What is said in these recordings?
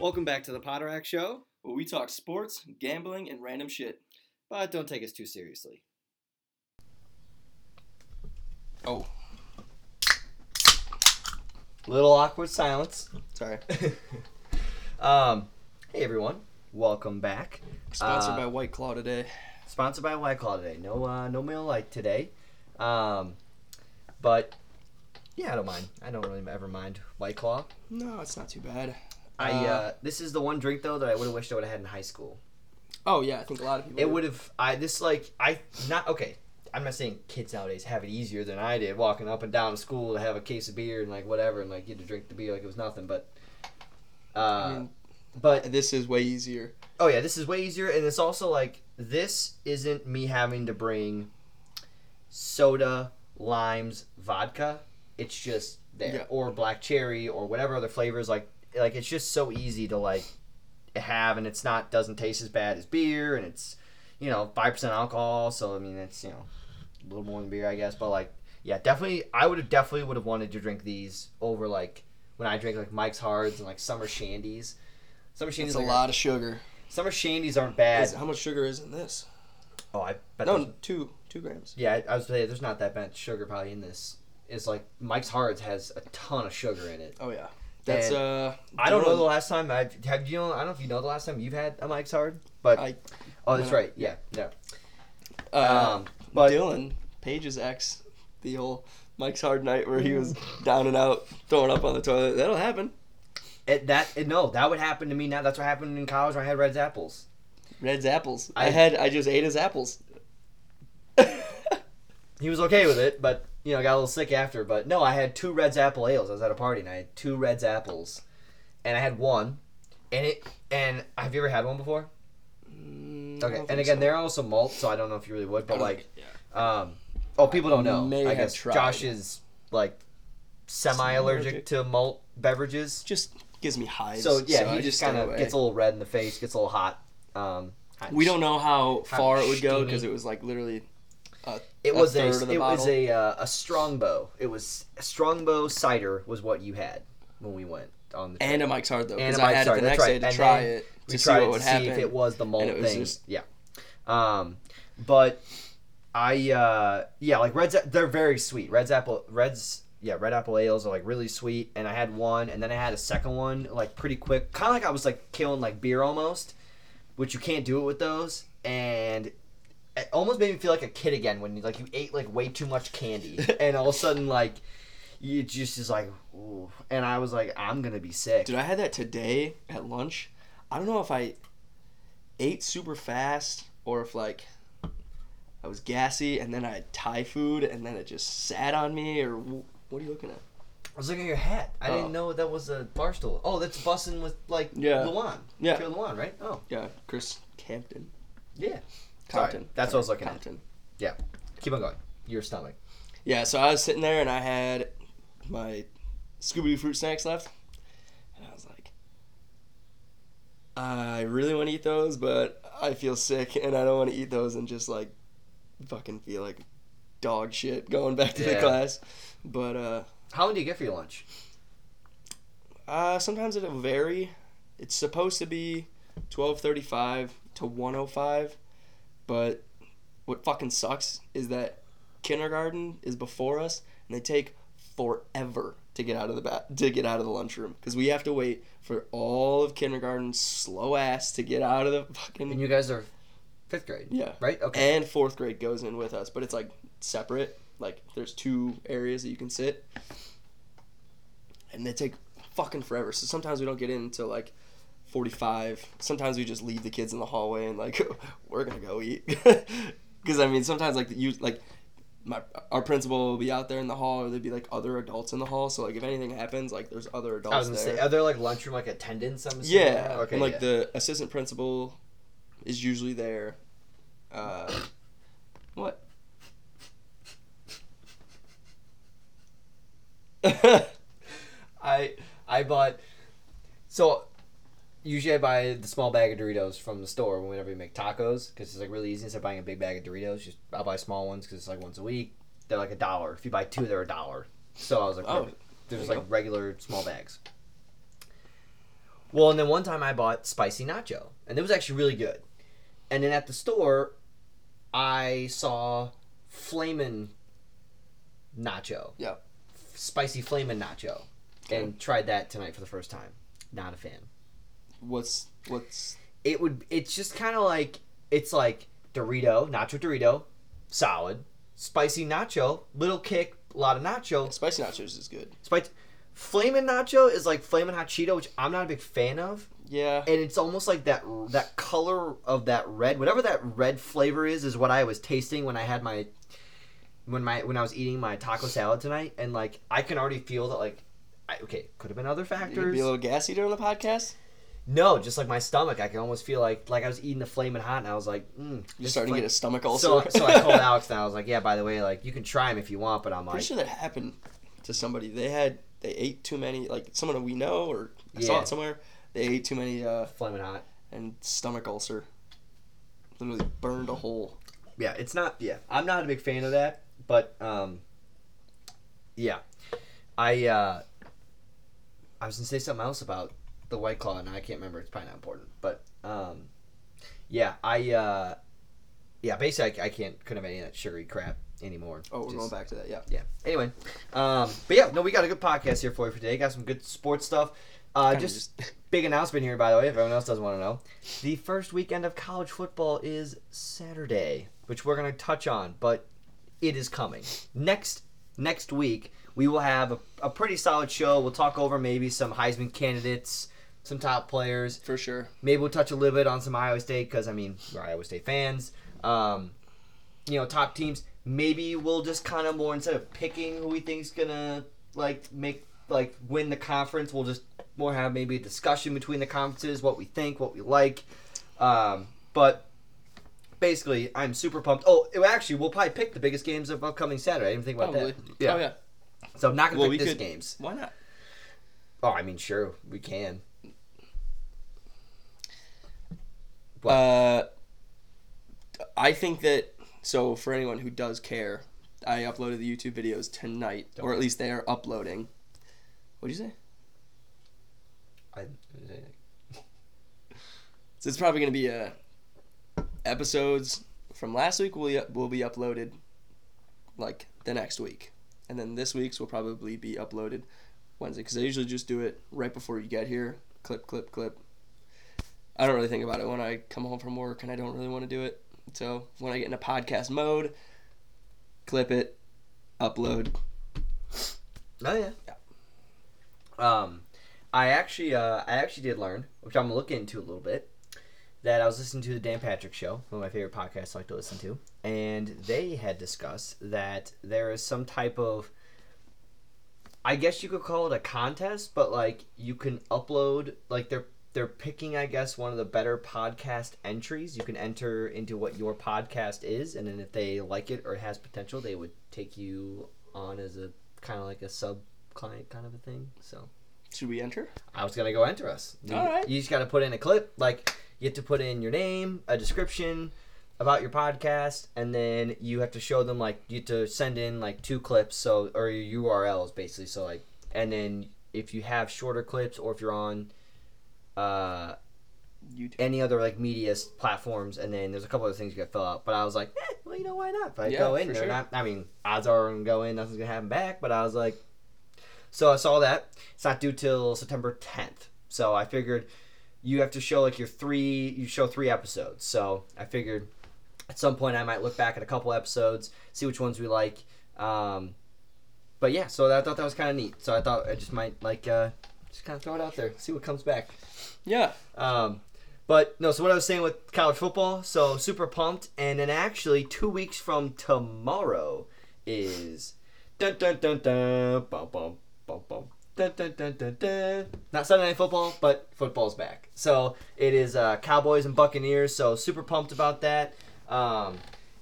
Welcome back to the Poterack Show, where we talk sports, gambling, and random shit. but don't take us too seriously. Oh, Little awkward silence. sorry. Um, hey everyone, welcome back. Sponsored Uh, by White Claw today. Sponsored by White Claw today. No, uh, no Miller Lite today. Um, but yeah, I don't mind. I don't really ever mind White Claw. No, it's not too bad. I uh, this is the one drink though that I would have wished I would have had in high school. oh yeah, I think a lot of people. It would have. I this like I not okay. I'm not saying kids nowadays have it easier than I did, walking up and down to school to have a case of beer and like whatever, and like get to drink the beer like it was nothing. But, uh, I mean, but this is way easier. oh yeah, this is way easier, and it's also like this isn't me having to bring soda, limes, vodka. It's just there, Yeah. or black cherry, or whatever other flavors. Like like it's just so easy to like have, and it's not doesn't taste as bad as beer, and it's you know five percent alcohol. So I mean it's you know a little more than beer, I guess. But like yeah, definitely I would have definitely would have wanted to drink these over like when I drink like Mike's Hards and like summer shandies. Summer shandies It's a lot of sugar. Summer shandies aren't bad. Is- how much sugar is in this? Oh, I bet. No, there's- two two grams. Yeah, I, I was saying there's not that much sugar probably in this. It's like Mike's Hards has a ton of sugar in it. Oh yeah, that's And uh. I don't know the last time I've have you know I don't know if you know the last time you've had a Mike's Hard, but I- oh that's no, right yeah yeah. Uh, Um, but Dylan Page's ex, the whole Mike's hard night where he was down and out, throwing up on the toilet. That'll happen. It, that it, no that would happen to me now. That's what happened in college when I had Red's apples. Red's apples. I, I- had. I just ate his apples. He was okay with it, but you know got a little sick after. But no, I had two Red's apple ales. I was at a party and I had two Red's apples, and I had one, and it and have you ever had one before? Mm, Okay, and again, so. they're also malt, so I don't know if you really would, but like, yeah. um, oh, people don't know. I guess tried. Josh is like semi-allergic to malt beverages, just gives me hives. so yeah, I he just stay kind of gets a little red in the face, gets a little hot. Um, We don't know how far it would go because it was like literally. It was a, third of the it was a uh, a strongbow. It was a strongbow cider was what you had when we went on the trip. And a Mike's hard though, And because a I had it the next right. day to And try it to see what would to see happen. if it was the malt was thing. just- Yeah. Um, but I uh yeah like Reds they're very sweet. Reds apple Reds yeah red apple ales are like really sweet. And I had one and then I had a second one like pretty quick, kind of like I was like killing like beer almost, which you can't do it with those. And it almost made me feel like a kid again when you like you ate like way too much candy and all of a sudden like you just is like ooh. and I was like I'm gonna be sick. Dude, I had that today at lunch. I don't know if I ate super fast or if like I was gassy and then I had Thai food and then it just sat on me or what are you looking at? I was looking at your hat. I Oh. didn't know that was a barstool. Oh, that's bussing with like Yeah. Luan. Yeah. Pure Luan, right? Oh, Yeah, Chris Campton. yeah. Sorry, Compton. that's what I was looking at. Compton. Yeah. Keep on going. Your stomach. Yeah, so I was sitting there and I had my Scooby Doo fruit snacks left, and I was like, I really want to eat those, but I feel sick and I don't want to eat those and just like fucking feel like dog shit going back to the class. But uh, How long do you get for your lunch? uh, sometimes it'll vary. It's supposed to be twelve thirty five to one oh five, but what fucking sucks is that kindergarten is before us and they take forever to get out of the ba- to get out of the lunchroom because we have to wait for all of kindergarten's slow ass to get out of the fucking And you guys are fifth grade, yeah right? Okay. and fourth grade goes in with us but it's like separate like there's two areas that you can sit and they take fucking forever so sometimes we don't get in until like 45 sometimes we just leave the kids in the hallway and like we're gonna go eat because i mean sometimes like you like my our principal will be out there in the hall or there'd be like other adults in the hall so like if anything happens like there's other adults I was gonna there say, are there like lunchroom like attendants? I'm assuming? yeah Okay. and like yeah. the assistant principal is usually there uh what I I bought so usually I buy the small bag of Doritos from the store whenever we make tacos because it's like really easy instead of buying a big bag of Doritos. Just I'll buy small ones because it's like once a week. They're like a dollar. If you buy two, they're a dollar. So I was like, Oh, perfect. there's like regular small bags. Well, and then one time I bought spicy nacho, and it was actually really good. And then at the store, I saw flamin' nacho. Yeah. Spicy flamin' nacho, and tried that tonight for the first time. Not a fan What's what's it would it's just kind of like it's like Dorito, nacho Dorito, solid, spicy nacho, little kick, a lot of nacho. spicy nachos is good. Spice Flamin' nacho is like flamin' hot Cheeto, which I'm not a big fan of, Yeah. and it's almost like that that color of that red, whatever that red flavor is, is what I was tasting when I had my when my when I was eating my taco salad tonight, and like I can already feel that like. I, okay, could have been other factors. You be a little gassy during the podcast. No, just like my stomach, I can almost feel like like I was eating the flaming hot, and I was like, mm, You're starting to get a stomach ulcer. So, so I called Alex and I was like, yeah, by the way, like you can try them if you want, but I'm like, Pretty sure that happened to somebody. They had they ate too many, like someone that we know or I saw it somewhere. They ate too many uh, flaming hot. and stomach ulcer. Literally burned a hole. Yeah, it's not. Yeah, I'm not a big fan of that, but um, yeah, I uh, I was gonna say something else about the White Claw, and I can't remember. It's probably not important, but um, yeah, I uh, yeah, basically I, I can't couldn't have any of that sugary crap anymore. Oh, we're Just- going back to that. Yeah. yeah. Anyway, um, but yeah, no, we got a good podcast here for you for today. Got some good sports stuff. Uh, just big announcement here, by the way, if everyone else doesn't want to know. The first weekend of college football is Saturday, which we're gonna touch on, but it is coming next next week. We will have a, a pretty solid show. We'll talk over maybe some Heisman candidates, some top players. for sure. Maybe we'll touch a little bit on some Iowa State because I mean we're Iowa State fans. Um, you know, top teams. Maybe we'll just kind of more instead of picking who we think's gonna like make like win the conference, we'll just more have maybe a discussion between the conferences, what we think, what we like. Um, but basically, I'm super pumped. Oh, it- actually, we'll probably pick the biggest games of upcoming Saturday. I didn't think about Probably. that. Yeah. Oh yeah. So I'm not gonna Well, pick we this could- games. Why not? Oh, I mean, sure, we can. Uh, I think that so for anyone who does care, I uploaded the YouTube videos tonight, or at least they are uploading. What'd you say? I, So it's probably gonna be uh episodes from last week will be, will be uploaded like the next week, and then this week's will probably be uploaded Wednesday because I usually just do it right before you get here. Clip, clip, clip. I don't really think about it when I come home from work, and I don't really want to do it. So when I get into podcast mode, clip it, upload. Oh yeah. Yeah. Um, I actually, uh, I actually did learn, which I'm gonna look into a little bit, that I was listening to the Dan Patrick Show, one of my favorite podcasts I like to listen to, and they had discussed that there is some type of, I guess you could call it a contest, but like you can upload, like they're they're picking, I guess, one of the better podcast entries. You can enter into what your podcast is, and then if they like it or it has potential, they would take you on as a kind of like a sub client kind of a thing. So Should we enter? I was gonna go enter us. You, All right. you just got to put in a clip. Like you have to put in your name, a description about your podcast, and then you have to show them like you have to send in like two clips. So or your URLs basically. So like, and then if you have shorter clips or if you're on. Uh, YouTube. any other like media platforms, and then there's a couple other things you got to fill out. But I was like, eh, well, you know, why not? If I Yeah, go in there, sure. not, I mean, odds are I'm gonna go in, nothing's gonna happen back. But I was like, so I saw that it's not due till September 10th. So I figured you have to show like your three, you show three episodes. So I figured at some point I might look back at a couple episodes, see which ones we like. Um, but yeah, so I thought that was kind of neat. So I thought I just might like uh, just kind of throw it out there, see what comes back. Yeah. Um, but no, so what I was saying with college football, so super pumped, and then actually two weeks from tomorrow is dun dun dun dun bum bum bum bum dun dun dun. Not Sunday Night Football, but football's back. So it is uh, Cowboys and Buccaneers. So super pumped about that. Um,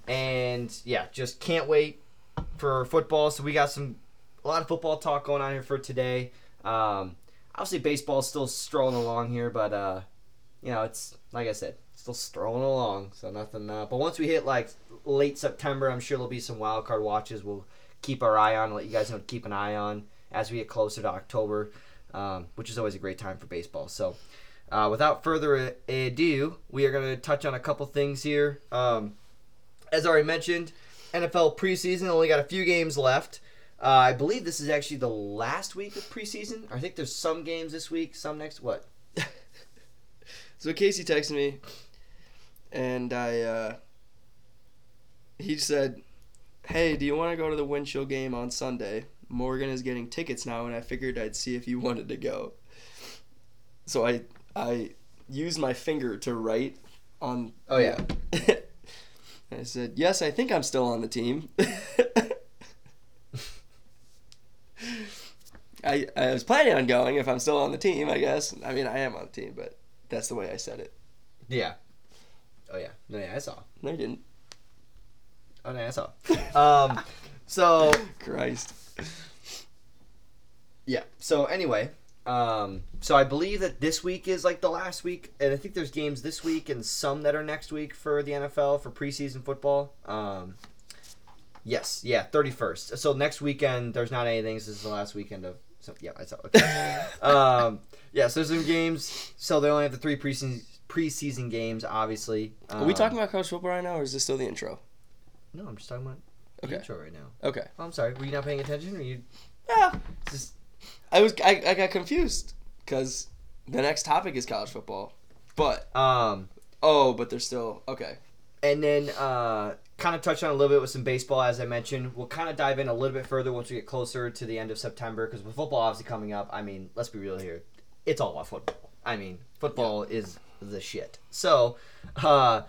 and yeah, just can't wait for football. So we got some a lot of football talk going on here for today. Um, obviously baseball's still strolling along here, but uh, you know, it's like I said, still strolling along, so nothing. Uh, but once we hit like late September, I'm sure there'll be some wild card watches. We'll keep our eye on, let you guys know to keep an eye on as we get closer to October, um, which is always a great time for baseball. So, uh, without further ado, we are going to touch on a couple things here. Um, as already mentioned, NFL preseason only got a few games left. Uh, I believe this is actually the last week of preseason. I think there's some games this week, some next. What? So Casey texted me, and I uh, he said, "Hey, do you want to go to the Winchell game on Sunday? Morgan is getting tickets now, and I figured I'd see if you wanted to go." So I I used my finger to write on. Oh yeah. I said, "Yes, I think I'm still on the team." I I was planning on going if I'm still on the team. I guess. I mean, I am on the team, but that's the way I said it. Yeah. Oh yeah. No, yeah, I saw. No, you didn't. Oh no, I saw. Um, so Christ. Yeah. So anyway, um, so I believe that this week is like the last week, and I think there's games this week and some that are next week for the NFL for preseason football. Um, yes, yeah, thirty first. So next weekend there's not anything. This is the last weekend of. So, yeah, I saw. Okay. um, yeah, so there's some games. So they only have the three preseason preseason games, obviously. Are we Um, talking about college football right now, or is this still the intro? No, I'm just talking about Okay. intro right now. Okay. Oh, I'm sorry. Were you not paying attention, or you Yeah. just? I was. I, I got confused because the next topic is college football, but Um, oh, but they're still okay. and then uh, kind of touch on a little bit with some baseball, as I mentioned. We'll kind of dive in a little bit further once we get closer to the end of September, because with football obviously coming up, I mean, let's be real here, it's all about football. I mean, football is the shit. So, uh,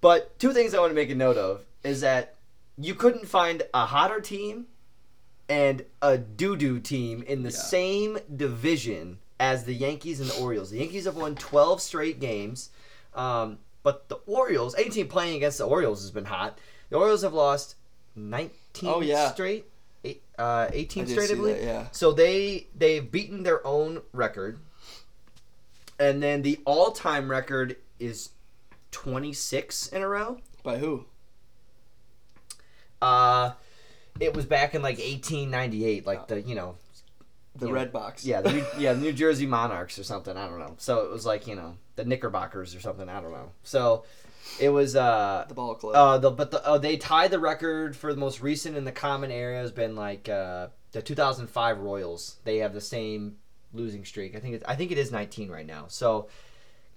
but two things I want to make a note of is that you couldn't find a hotter team and a doo doo team in the Yeah. same division as the Yankees and the Orioles. The Yankees have won 12 straight games, um, but the Orioles, any team playing against the Orioles has been hot. The Orioles have lost 19 Oh, yeah. straight, eight, uh, 18 I straight, I believe. that, yeah. So they they've beaten their own record, and then the all time record is 26 in a row. By who? Uh, it was back in like 1898, like the you know The Yeah. Red Box. yeah, the New, yeah, the New Jersey Monarchs or something. I don't know. So it was like you know the Knickerbockers or something. I don't know. So it was uh The Ball Club. uh the but the uh, they tied the record for the most recent in the common area has been like uh the 2005 Royals. They have the same losing streak. I think it's, I think it is 19 right now. So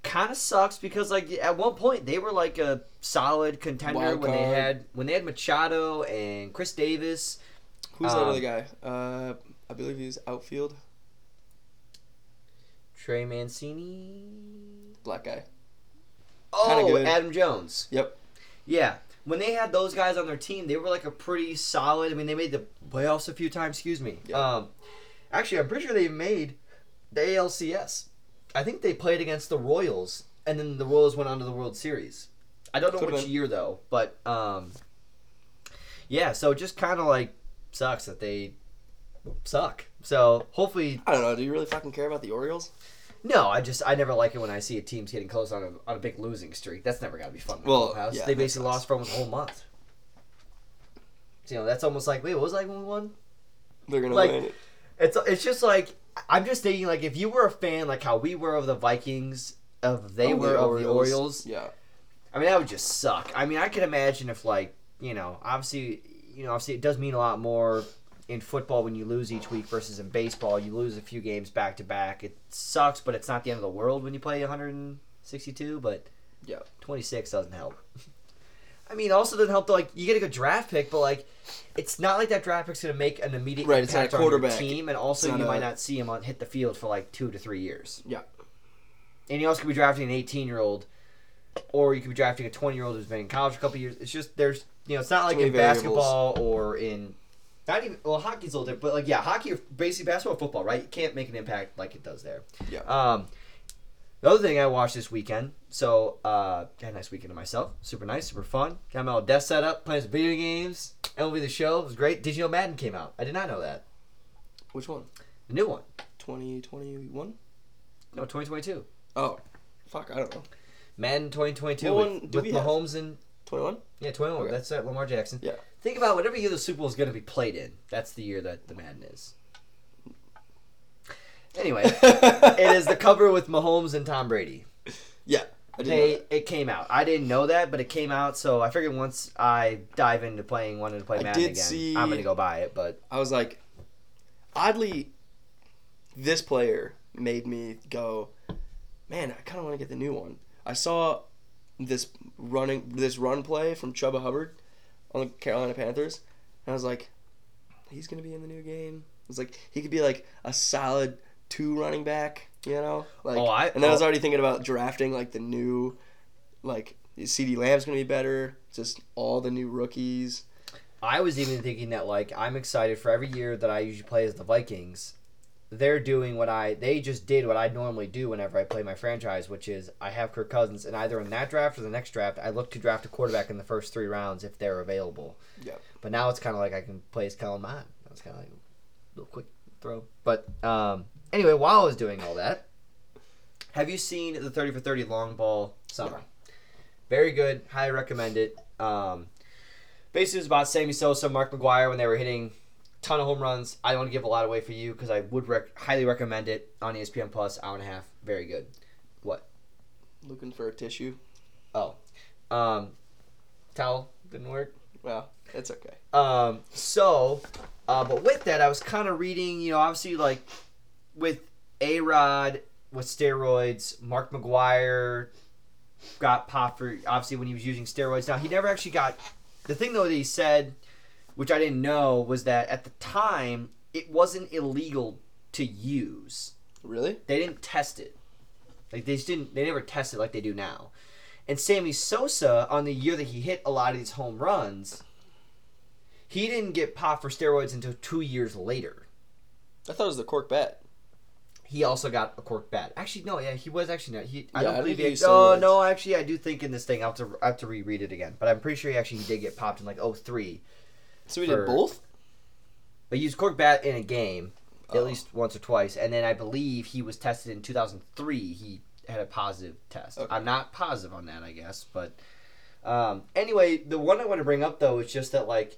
kind of sucks because like at one point they were like a solid contender Wild when they had when they had Machado and Chris Davis. Who's that um, other guy? Uh, I believe he's outfield. Trey Mancini. Black guy. Oh. Adam Jones. Yep. Yeah. When they had those guys on their team, they were like a pretty solid. I mean, they made the playoffs a few times. Excuse me. Yeah. Um, actually, I'm pretty sure they made the ALCS. I think they played against the Royals, and then the Royals went on to the World Series. I don't know Could've which been. year though, but um, yeah. So it just kind of like sucks that they suck. So hopefully, I don't know. Do you really fucking care about the Orioles? no. I just I never like it when I see a team's getting close on a on a big losing streak. That's never to be fun. Well, clubhouse. yeah, they basically lost for almost a whole month. So, you know, that's almost like wait, what was it like when we won? They're gonna Like- win. It. It's it's just like I'm just thinking like if you were a fan like how we were of the Vikings, of they Oh, were of the Orioles. Yeah. I mean that would just suck. I mean I could imagine if like you know obviously you know obviously it does mean a lot more in football when you lose each week versus in baseball you lose a few games back to back. It sucks, but it's not the end of the world when you play 162. But Yeah. 26 doesn't help. I mean, also doesn't help. Though, like you get a good draft pick, but like it's not like that draft pick's gonna make an immediate Right, it's not a impact on your quarterback. team, and also you not might not see him on hit the field for like two to three years. Yeah. And you also could be drafting an 18 year old, or you could be drafting a 20 year old who's been in college a couple years. It's just there's you know it's not like in basketball or in not even well hockey's a little different, but like yeah hockey basically basketball, football, right? You can't make an impact like it does there. Yeah. Um, the other thing I watched this weekend, so uh, had a nice weekend to myself. Super nice, super fun. Got my little desk set up, playing some video games. MLB the Show it was great. Did you know Madden came out? I did not know that. Which one? The new one. 2021? No, 2022. Oh. Fuck, I don't know. Madden 2022 What with, do with we have? Mahomes and Twenty one. yeah, 21. Okay. That's uh, Lamar Jackson. Yeah. Think about whatever year the Super Bowl is going to be played in. That's the year that the Madden is. Anyway, it is the cover with Mahomes and Tom Brady. Yeah. I did know that. it came out. I didn't know that, but it came out. So I figured once I dive into playing, wanted to play I Madden again, see- I'm gonna go buy it. But I was like, oddly, this player made me go, man, I kind of want to get the new one. I saw this running this run play from Chuba Hubbard on the Carolina Panthers, and I was like, he's gonna be in the new game. I was like, he could be like a solid two running back, you know? Like, Oh, I- and then I was oh. already thinking about drafting like the new, like CeeDee Lamb's gonna be better. Just all the new rookies. I was even thinking that like I'm excited for every year that I usually play as the Vikings. They're doing what I they just did what I normally do whenever I play my franchise, which is I have Kirk Cousins, and either in that draft or the next draft, I look to draft a quarterback in the first three rounds if they're available. Yep. But now it's kind of like I can play as Kellen Mond. That's kind of like a little quick throw. But um, anyway, while I was doing all that, have you seen the thirty for thirty long ball summer? No. Very good. Highly recommend it. Um, basically, it's about Sammy Sosa, Mark McGwire when they were hitting ton of home runs. I don't want to give a lot away for you because I would rec- highly recommend it on ESPN Plus. Hour and a half. Very good. What? Looking for a tissue. Oh, um, towel didn't work. Well, it's okay. Um, so, uh, but with that, I was kind of reading, you know, obviously, like, with A Rod, with steroids, Mark McGwire got popped for, obviously, when he was using steroids. Now, he never actually got, the thing, though, that he said, which I didn't know, was that at the time, it wasn't illegal to use Really? they didn't test it. Like they just didn't. They never tested like they do now. And Sammy Sosa, on the year that he hit a lot of these home runs, he didn't get popped for steroids until two years later. I thought it was the cork bat. He also got a cork bat. Actually, no, yeah, he was actually not. He, I don't I believe he. he oh no, actually, I do think in this thing I have to I have to reread it again. But I'm pretty sure he actually did get popped in like 03. So we For- did both. But he used cork bat in a game Oh. at least once or twice, and then I believe he was tested in 2003. He had a positive test. Okay. I'm not positive on that, I guess, but um, anyway, the one I want to bring up though is just that like,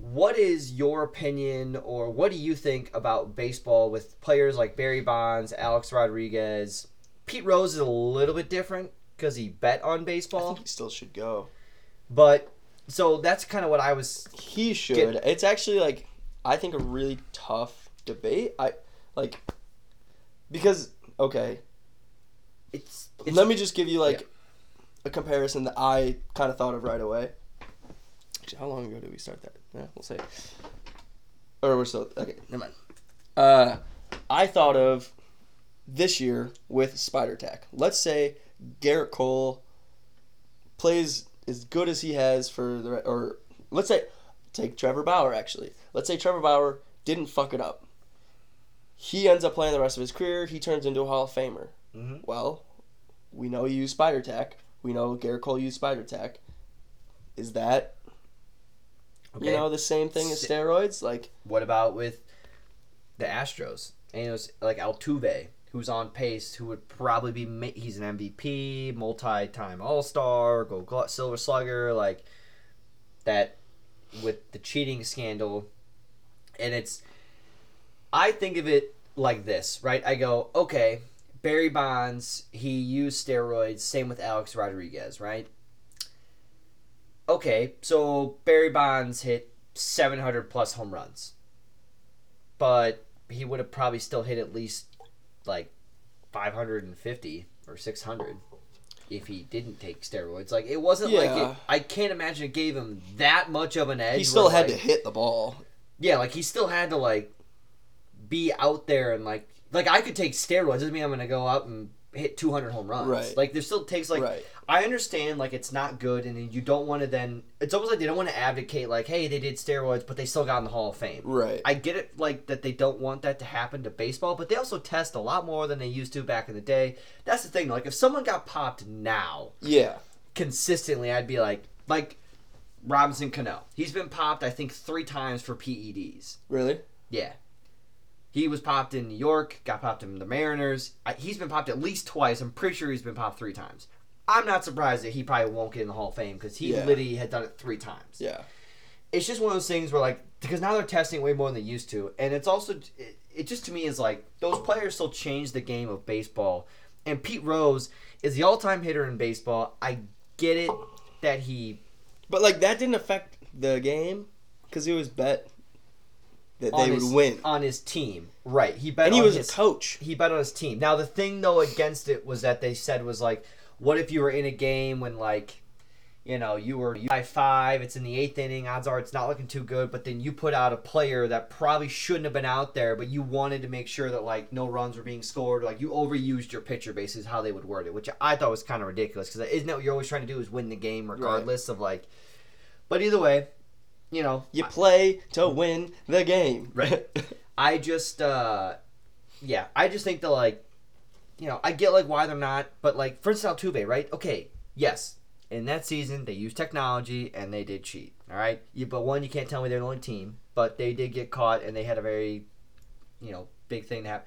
what is your opinion or what do you think about baseball with players like Barry Bonds, Alex Rodriguez? Pete Rose is a little bit different because he bet on I baseball, think he still should go. but so that's kind of what I was. He should. Get- It's actually like I think a really tough debate. I like because okay. It's, it's let me just give you like a comparison that I kind of thought of right away. Actually, how long ago did we start that? Yeah, we'll say. Or we're still okay. Never mind. Uh, I thought of this year with Spider Tack. Let's say Gerrit Cole plays as good as he has for the or let's say take Trevor Bauer actually. Let's say Trevor Bauer didn't fuck it up. He ends up playing the rest of his career. He turns into a Hall of Famer. Mhm. Well, we know he used Spider Tack. We know Gerrit Cole used Spider Tack. Is that you know the same thing as steroids? Like What about with the Astros? And it was like Altuve, who's on pace, who would probably be he's an MVP, multi-time All-Star, Gold Glove, Silver Slugger, like that with the cheating scandal. And it's I think of it like this, right? I go, okay, Barry Bonds, he used steroids, same with Alex Rodriguez, right? Okay, so Barry Bonds hit 700 plus home runs. But he would have probably still hit at least like 550 or 600 if he didn't take steroids. Like it wasn't like it, I can't imagine it gave him that much of an edge. he still had like- to hit the ball. Yeah, like he still had to like be out there and like like I could take steroids doesn't mean I'm gonna go out and hit 200 home runs. Right. Like there still takes like right. I understand like it's not good and you don't want to then it's almost like they don't want to advocate like hey they did steroids but they still got in the Hall of Fame. Right. I get it like that they don't want that to happen to baseball, but they also test a lot more than they used to back in the day. That's the thing. Like if someone got popped now yeah. consistently, I'd be like like Robinson Cano. He's been popped I think 3 times for PEDs. Really? Yeah. He was popped in New York, got popped in the Mariners. He's been popped at least twice. I'm pretty sure he's been popped three times. I'm not surprised that he probably won't get in the Hall of Fame because he Yeah. literally had done it three times. Yeah. It's just one of those things where like because now they're testing way more than they used to, and it's also it, it just to me is like those players still change the game of baseball. And Pete Rose is the all-time hitter in baseball. I get it that he But like that didn't affect the game because it was bet that they his, would win, on his team, right? He bet and he on was his, a coach. he bet on his team. Now the thing though against it was that they said was like, what if you were in a game when like, you know, you were by five, it's in the eighth inning, odds are it's not looking too good, but then you put out a player that probably shouldn't have been out there, but you wanted to make sure that like no runs were being scored, like you overused your pitcher, basically is how they would word it, which I thought was kind of ridiculous because isn't that what you're always trying to do is win the game regardless of like, but either way, you know, You play to win the game. Right. I just uh yeah, I just think that like you know, I get like why they're not, but like for instance Altuve, right? Okay, yes. In that season they used technology and they did cheat. Alright? You but one you can't tell me they're the only team, but they did get caught and they had a very you know, big thing to happen.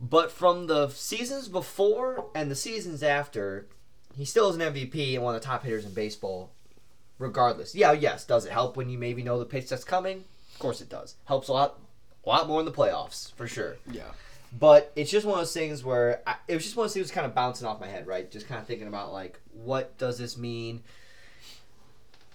But from the seasons before and the seasons after, he still is an MVP and one of the top hitters in baseball. Regardless, yeah, yes. Does it help when you maybe know the pitch that's coming? Of course it does. Helps a lot, a lot more in the playoffs for sure. yeah. But it's just one of those things where I, it was just one of those things kind of bouncing off my head, right? Just kind of thinking about like, what does this mean?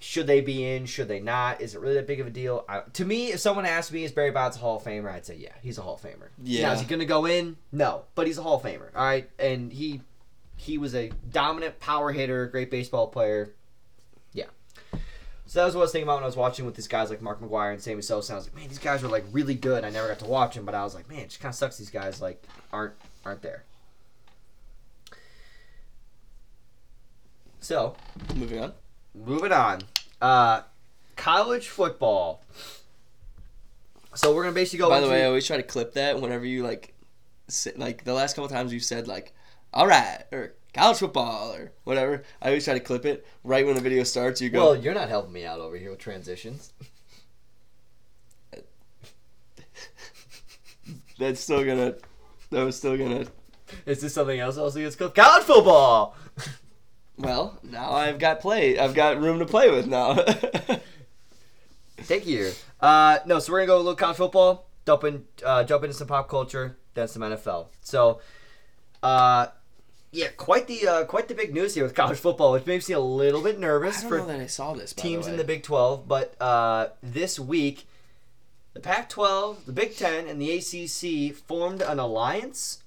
Should they be in? Should they not? Is it really that big of a deal? I, to me, if someone asked me, is Barry Bonds a Hall of Famer? I'd say, yeah, he's a Hall of Famer. Yeah. Now, is he going to go in? No, but he's a Hall of Famer. All right, and he he was a dominant power hitter, great baseball player. So that was what I was thinking about when I was watching with these guys like Mark McGwire and Sammy Sosa. And I was like, man, these guys were like really good. I never got to watch them, but I was like, man, it just kind of sucks. These guys like aren't aren't there. So Moving on. moving on, uh, college football. So we're gonna basically go. By the way, I always try to clip that whenever you like, sit, like the last couple times you said like, "All right," or "college football" or whatever. I always try to clip it right when the video starts. You go, well, you're not helping me out over here with transitions. "That's still gonna, that was still gonna." Is this something else? Also, it's called college football. Well, now I've got play. I've got room to play with now. Take you. Uh, no, so we're gonna go a little college football. Jump in, uh, jump into some pop culture, then some NFL. So, uh, yeah, quite the uh, quite the big news here with college football, which makes me a little bit nervous for know that I saw this. Teams the in the Big 12, but uh, this week, the Pac 12, the Big 10, and the ACC formed an alliance.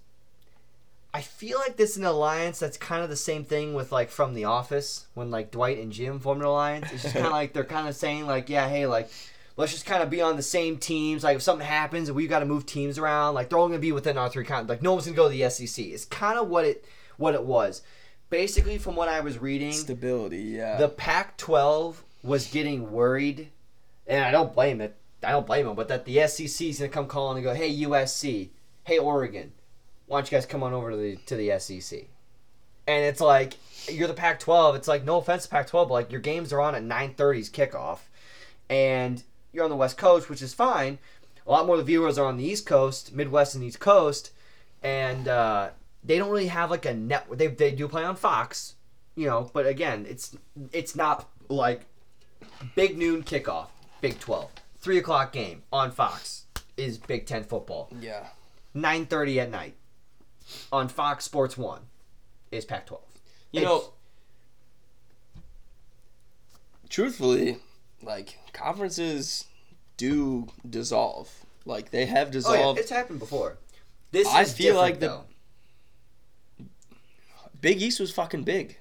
I feel like this is an alliance that's kind of the same thing with like from The Office when like Dwight and Jim formed an alliance. It's just kind of like they're kind of saying like, yeah, hey, like let's just kind of be on the same teams. Like if something happens and we've got to move teams around, like they're all gonna be within our three continents. Like no one's gonna go to the SEC. It's kind of what it what it was. Basically, from what I was reading, Stability, yeah. the Pac-12 was getting worried, and I don't blame it. I don't blame them, but that the SEC is gonna come calling and go, "Hey USC, hey Oregon, why don't you guys come on over to the to the SEC?" And it's like you're the Pac-12. It's like no offense to Pac-12, but like your games are on at 9:30's kickoff, and you're on the West Coast, which is fine. A lot more of the viewers are on the East Coast, Midwest, and East Coast, and uh, they don't really have like a network. They they do play on Fox, you know, but again, it's it's not like big noon kickoff, Big Twelve, three o'clock game on Fox is Big Ten football. yeah. Nine thirty at night on Fox Sports One is Pac twelve. You know, truthfully, like conferences do dissolve. Like they have oh yeah, dissolved. it's happened before. This I is feel like the- though. Big East was fucking big.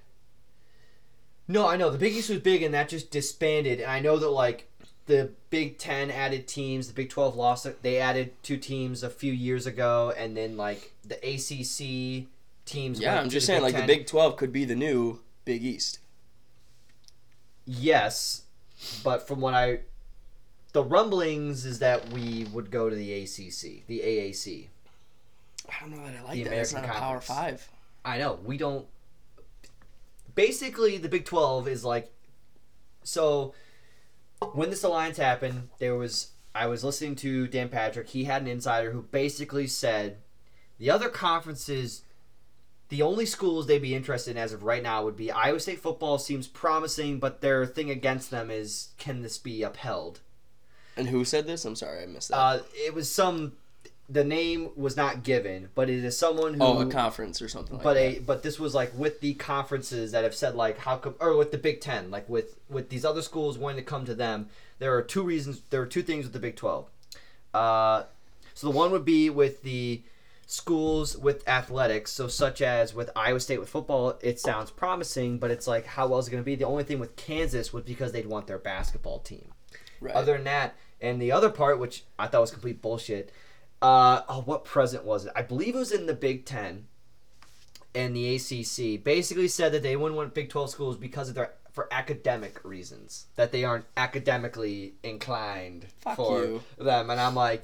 No, I know the Big East was big, and that just disbanded. And I know that like the Big Ten added teams, the Big Twelve lost. They added two teams a few years ago, and then like the ACC teams. Yeah, I'm just saying, Big like Ten. the Big Twelve could be the new Big East. Yes, but from what I, the rumblings is that we would go to the ACC, the AAC. I don't know that I like The that. It's American not a Power Five. I know we don't. Basically, the Big Twelve is like, so. When this alliance happened, there was I was listening to Dan Patrick. He had an insider who basically said the other conferences, the only schools they'd be interested in as of right now would be Iowa State football seems promising, but their thing against them is can this be upheld? And who said this? I'm sorry, I missed that. Uh, it was some. The name was not given, but it is someone who. oh, a conference or something like but that. a but this was like with the conferences that have said like how come or with the Big Ten like with with these other schools wanting to come to them. There are two reasons. There are two things with the Big Twelve. Uh, so the one would be with the schools with athletics. So such as with Iowa State with football, it sounds promising, but it's like how well is it going to be? The only thing with Kansas was because they'd want their basketball team. right. Other than that, and the other part, which I thought was complete bullshit. Uh, oh, what present was it? I believe it was in the Big Ten and the ACC. Basically said that they wouldn't want Big Twelve schools because of their for academic reasons that they aren't academically inclined Fuck for you. them. And I'm like,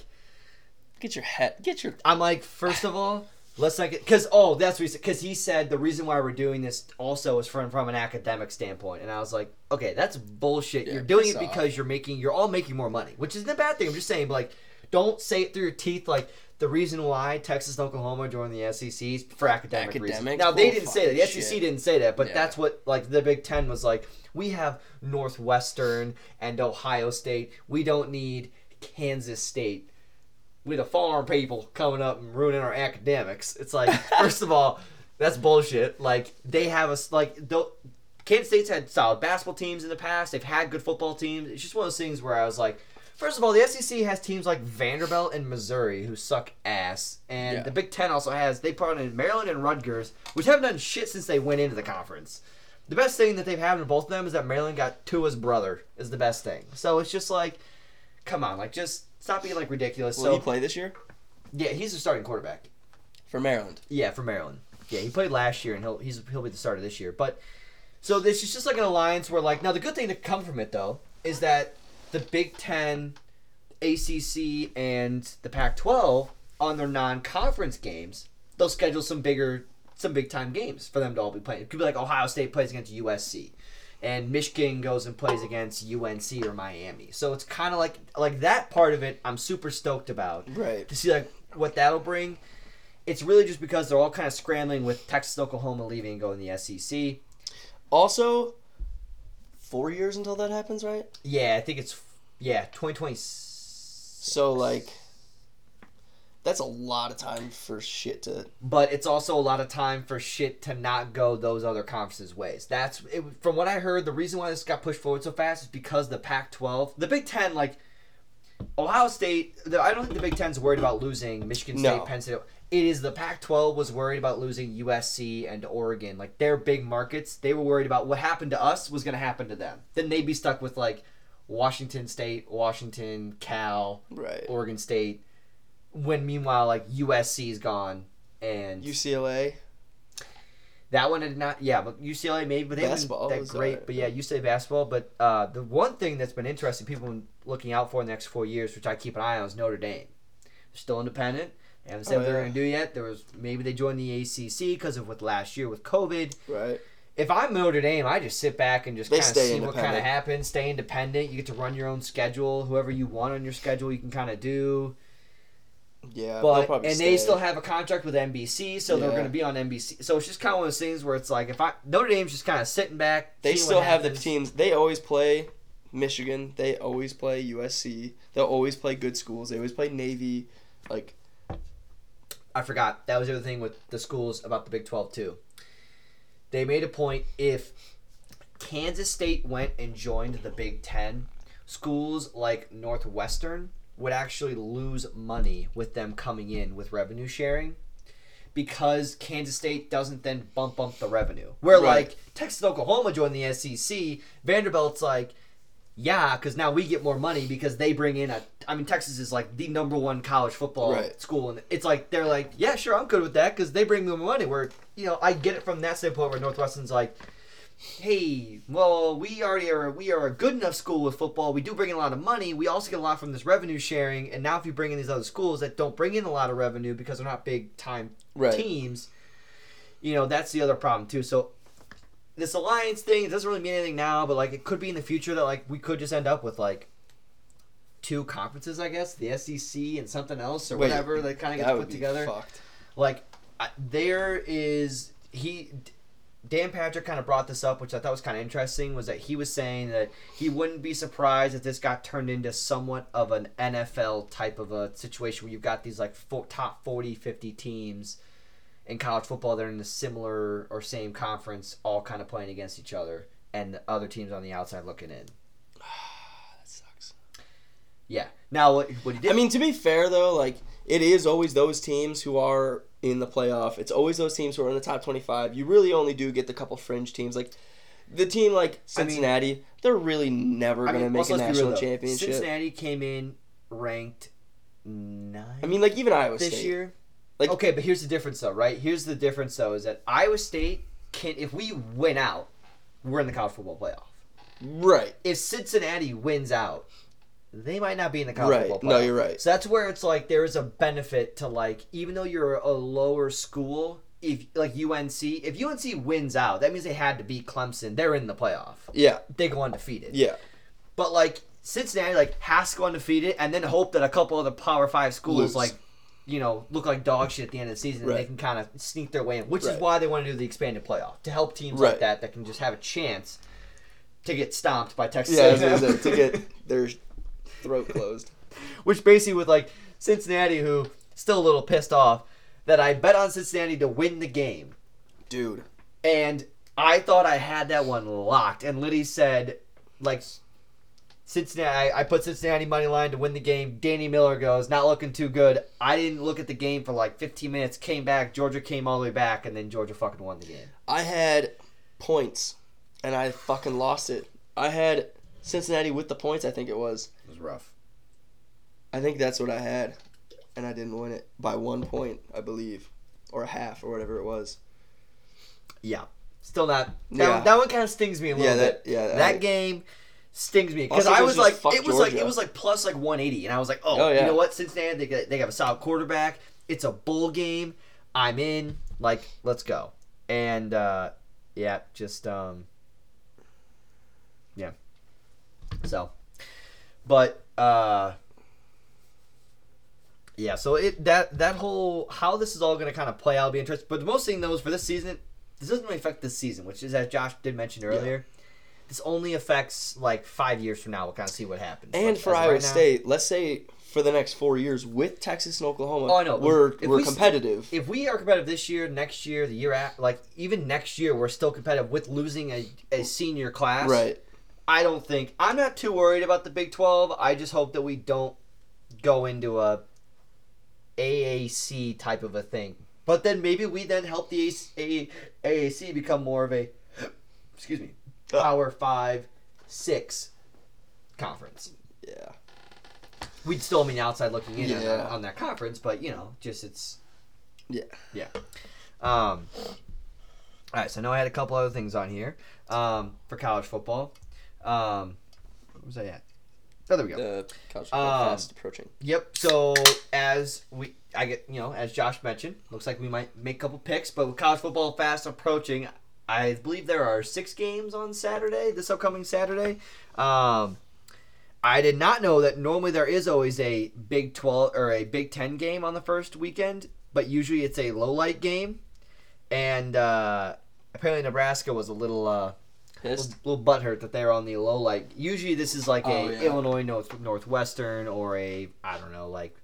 get your head. Get your. I'm like, first of all. Let's not get because oh that's because he said the reason why we're doing this also is from from an academic standpoint and I was like okay that's bullshit Yeah, you're doing it off. because you're making you're all making more money which isn't a bad thing I'm just saying but like don't say it through your teeth like the reason why Texas and Oklahoma joined the SEC is for academic reasons now they didn't say that the fucking SEC shit. didn't say that but Yeah. that's what like the Big Ten was like we have Northwestern and Ohio State we don't need Kansas State with the farm people coming up and ruining our academics. It's like, first of all, that's bullshit. Like they have us like the Kansas State's had solid basketball teams in the past. They've had good football teams. It's just one of those things where I was like, first of all, the SEC has teams like Vanderbilt and Missouri who suck ass, and Yeah. the Big Ten also has they brought in Maryland and Rutgers, which haven't done shit since they went into the conference. The best thing that they've had in both of them is that Maryland got Tua's brother is the best thing. So it's just like, come on, like just stop being like ridiculous. Will so he play this year yeah, he's the starting quarterback. for Maryland? Yeah, for Maryland. Yeah, he played last year, and he'll he's he'll be the starter this year. But so this is just like an alliance where like now the good thing to come from it though is that the Big Ten, ACC, and the Pac-12 on their non-conference games they'll schedule some bigger some big time games for them to all be playing. It could be like Ohio State plays against USC. And Michigan goes and plays against UNC or Miami. So it's kind of like like that part of it. I'm super stoked about Right. to see like what that'll bring. It's really just because they're all kind of scrambling with Texas, Oklahoma leaving and going to the SEC. Also, four years until that happens, right? Yeah, I think it's yeah 2020. So like, that's a lot of time for shit to. But it's also a lot of time for shit to not go those other conferences' ways. That's it, from what I heard. The reason why this got pushed forward so fast is because the Pac-12, the Big Ten, like Ohio State. I don't think the Big Ten's worried about losing Michigan State, No. Penn State. It is the Pac-12 was worried about losing USC and Oregon, like their big markets. They were worried about what happened to us was going to happen to them. Then they'd be stuck with like Washington State, Washington, Cal, Right. Oregon State. When meanwhile, like USC is gone and UCLA. that one did not. Yeah, but UCLA maybe, but they Basketball that great. alright, But yeah, UCLA basketball. But uh, the one thing that's been interesting, people have been looking out for in the next four years, which I keep an eye on, is Notre Dame. They're still independent. They haven't said Oh, what they're yeah. going to do yet. There was maybe they joined the ACC because of what last year with COVID. Right. If I'm Notre Dame, I just sit back and just kind of see what kind of happens. Stay independent. You get to run your own schedule. Whoever you want on your schedule, you can kind of do. Yeah. But probably and they still have a contract with NBC, so they're going to be on NBC. So it's just kind of one of those things where it's like if I Notre Dame's just kind of sitting back. They still have the teams. They always play Michigan. They always play USC. They'll always play good schools. They always play Navy. Like I forgot that was the other thing with the schools about the Big Twelve too. They made a point if Kansas State went and joined the Big Ten, schools like Northwestern would actually lose money with them coming in with revenue sharing because Kansas State doesn't then bump up the revenue. Where Right. like Texas Oklahoma joined the SEC, Vanderbilt's like, yeah, because now we get more money because they bring in a. I mean, Texas is like the number one college football Right. school, and it's like they're like, yeah, sure, I'm good with that because they bring more money. Where you know, I get it from that standpoint where Northwestern's like, hey, well, we already are. We are a good enough school with football. We do bring in a lot of money. We also get a lot from this revenue sharing, and now if you bring in these other schools that don't bring in a lot of revenue because they're not big time Right. teams, you know, that's the other problem too. So this alliance thing it doesn't really mean anything now, but like it could be in the future that like we could just end up with like two conferences, I guess, the SEC and something else or Wait, whatever that kind of gets put together. fucked. Like I, there is he Dan Patrick kind of brought this up, which I thought was kind of interesting, was that he was saying that he wouldn't be surprised if this got turned into somewhat of an NFL type of a situation where you've got these like four, top 40, 50 teams in college football that are in a similar or same conference, all kind of playing against each other, and the other teams on the outside looking in. That sucks. Yeah. Now what, what he did? I mean, to be fair though, like it is always those teams who are in the playoff. It's always those teams who are in the top twenty-five. You really only do get the couple fringe teams, like the team like I mean- Cincinnati. they're really never I gonna make a national real, championship. Cincinnati came in ranked nine. I mean, like even Iowa this State. year. Like- okay, but here's the difference, though, right? Here's the difference, though, is that Iowa State can, if we win out, we're in the college football playoff. Right. If Cincinnati wins out, they might not be in the college Right. football playoff. No, you're right. So that's where it's like there is a benefit to like even though you're a lower school, if like UNC, if UNC wins out, that means they had to beat Clemson. They're in the playoff. Yeah. They go undefeated. Yeah. But like Cincinnati, like has to go undefeated, and then hope that a couple of the Power Five schools Lose. like, you know, look like dog shit at the end of the season, and they can kind of sneak their way in. Which is why they want to do the expanded playoff to help teams like that that can just have a chance to get stomped by Texas. Yeah. To get their throat closed. Which basically with like Cincinnati, who still a little pissed off that I bet on Cincinnati to win the game, Dude. and I thought I had that one locked. And Liddy said, like, Cincinnati. I, I put Cincinnati money line to win the game. Danny Miller goes, not looking too good. I didn't look at the game for like 15 minutes. Came back. Georgia came all the way back, and then Georgia fucking won the game. I had points, and I fucking lost it. I had Cincinnati with the points. I think it was. It was rough. I think that's what I had, and I didn't win it by one point, I believe, or a half, or whatever it was. Yeah. Still not. That, Yeah. one, that one kind of stings me a little Yeah, that- bit. yeah, That I- game stings me because I was was like, it was like, it was like plus like 180, and I was like, oh, Oh, you know what, Cincinnati, they, got- they have a solid quarterback. It's a bowl game. I'm in. Like, let's go. And uh, yeah, just um, yeah. So, but uh. Yeah, so it that that whole how this is all going to kind of play out will be interesting. But the most thing though is for this season, this doesn't really affect this season, which is as Josh did mention earlier. This only affects like five years from now. We'll kind of see what happens. And for Iowa right now- State, let's say for the next four years with Texas and Oklahoma, Oh, I know. we're If we're we st- competitive. if we are competitive this year, next year, the year after, like even next year, we're still competitive with losing a, a senior class. right. I don't think I'm not too worried about the Big Twelve. I just hope that we don't go into a AAC type of a thing. But then maybe we then help the AAC become more of a excuse me. Power Five, Six conference. Yeah. We'd still be outside looking in on, Yeah. on that conference, but you know, just it's Yeah. yeah. Um. All right, so now I had a couple other things on here um, for college football. Um, where was I at? Oh, there we go. The college football Um, fast approaching. Yep. So as we, I get, you know, as Josh mentioned, looks like we might make a couple picks. But with college football fast approaching, I believe there are six games on Saturday, this upcoming Saturday. Um, I did not know that normally there is always a Big Twelve or a Big Ten game on the first weekend, but usually it's a low light game. And uh, apparently Nebraska was a little. Uh, Pissed. little, little butthurt that they're on the low light. usually this is like a Oh, yeah. illinois North, northwestern or a i don't know like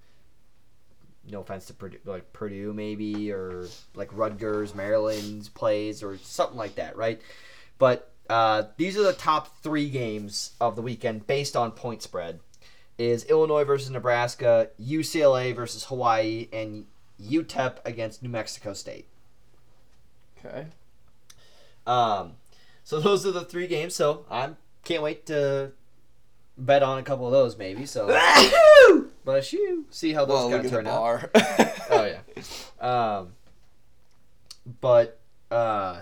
no offense to purdue like purdue maybe or like rutgers maryland's plays or something like that right but uh, these are the top three games of the weekend based on point spread is illinois versus nebraska ucla versus hawaii and utep against new mexico state Okay. um, so those are the three games. So I can't wait to bet on a couple of those, maybe. So bless you. See how those Well, kind of turn out. bar. Oh yeah. Um, but uh,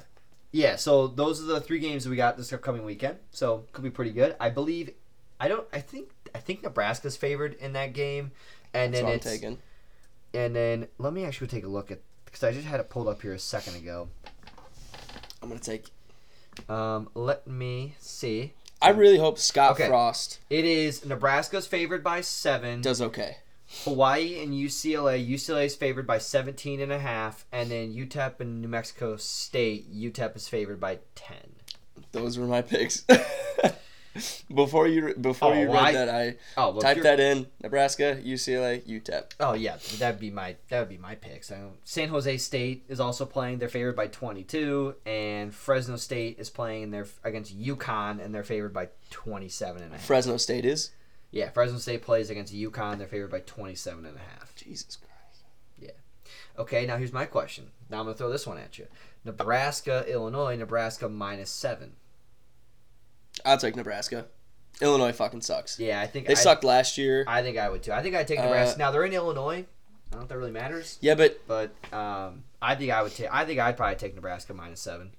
yeah. So those are the three games that we got this upcoming weekend. So could be pretty good. I believe. I don't. I think. I think Nebraska's favored in that game, and That's then it's taking. and then let me actually take a look at because I just had it pulled up here a second ago. I'm gonna take. Um, let me see. I really hope Scott Okay. Frost It is Nebraska's favored by seven. does okay. Hawaii and UCLA. UCLA is favored by 17 and a half, and then UTEP and New Mexico State. UTEP is favored by 10. Those were my picks. before you before Oh, you read I- that, I Oh, typed that in. Nebraska, UCLA, UTEP. Oh yeah, that'd be my that would be my picks. San Jose State is also playing. They're favored by 22, and Fresno State is playing. They're against UConn, and they're favored by 27 and a half. Fresno State is. yeah, Fresno State plays against UConn. They're favored by 27 and a half. Jesus Christ. Yeah. Okay, now here's my question. Now I'm gonna throw this one at you. Nebraska, Illinois, Nebraska minus seven. I'll take Nebraska. Illinois fucking sucks. Yeah, I think They I, sucked last year. I think I would too. I think I'd take Uh, Nebraska. now they're in Illinois. I don't know if that really matters, yeah, but but um, I think I would take. I think I'd probably take Nebraska minus seven.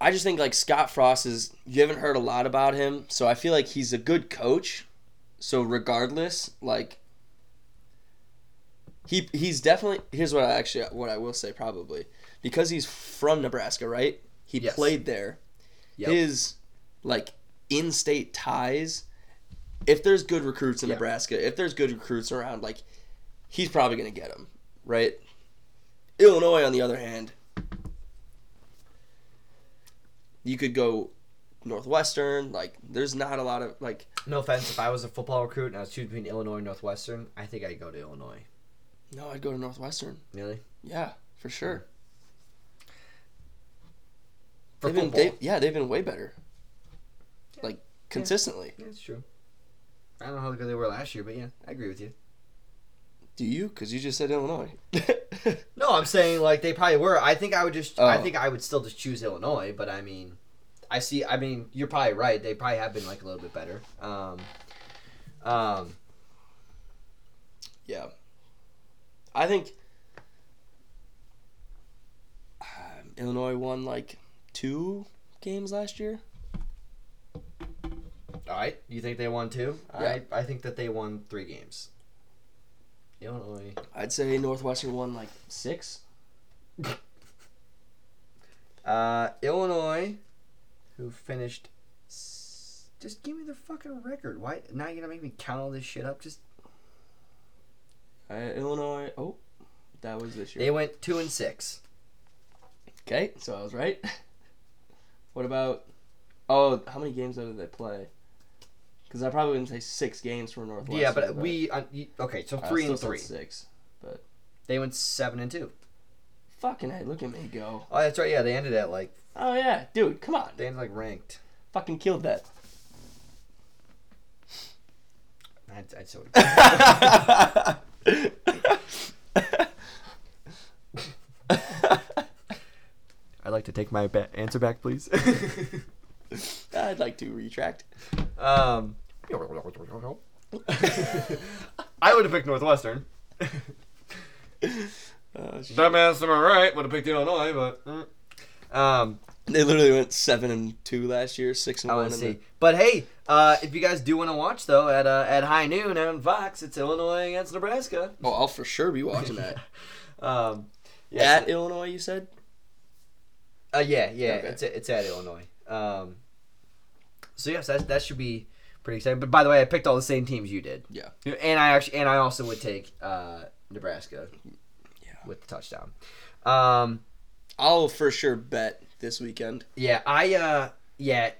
I just think like Scott Frost is. You haven't heard a lot about him, so I feel like he's a good coach. So regardless, like he he's definitely. Here's what I actually what I will say probably because he's from Nebraska, right? He Yes. played there. Yep. His like in-state ties. If there's good recruits in Yeah. Nebraska, if there's good recruits around, like he's probably gonna get them, right? Illinois, on the other hand, you could go Northwestern. Like, there's not a lot of like. No offense, if I was a football recruit and I was choosing between Illinois and Northwestern, I think I'd go to Illinois. No, I'd go to Northwestern. Really? Yeah, for sure. For They've been, football. they, yeah, they've been way better. Like consistently. Yeah, it's true. I don't know how good they were last year, but yeah, I agree with you. Do you? Because you just said Illinois. No, I'm saying like they probably were. I think I would just. I Oh. think I would still just choose Illinois, but I mean, I see. I mean, you're probably right. They probably have been like a little bit better. Um, um, yeah. I think um, Illinois won like two games last year. All right. You think they won two? Yeah. I I think that they won three games. Illinois. I'd say Northwestern won like six. Uh, Illinois, who finished. s- Just give me the fucking record. Why now? you're gonna make me count all this shit up? Just Uh, Illinois. Oh, that was this year. they went two and six. Okay, so I was right. what about? Oh, how many games did they play? Because I probably wouldn't say six games for Northwestern. yeah, but we uh, okay. So I three still and said three. six. But They went seven and two. fucking hey, look at me go. Oh, that's right. Yeah, they ended at like Oh yeah, dude, come on, they ended like ranked. fucking killed that. I'd, I'd so. I'd like to take my ba- answer back, please. I'd like to retract. um, I would have picked Northwestern. Oh, shit. Dumbass, am I right? Would have picked Illinois, but mm. um, They literally went seven and two last year, six and I one. see. the- But hey, uh, if you guys do want to watch though, at uh, at high noon on Fox, it's Illinois against Nebraska. Oh, I'll for sure be watching that. Um, yeah, At Illinois, you said? Uh, yeah, yeah, Okay. it's it's at Illinois. Um, so yes, that that should be pretty exciting. But by the way, I picked all the same teams you did. Yeah. And I actually and I also would take uh, Nebraska. Yeah. With the touchdown. Um, I'll for sure bet this weekend. yeah, I uh, yeah,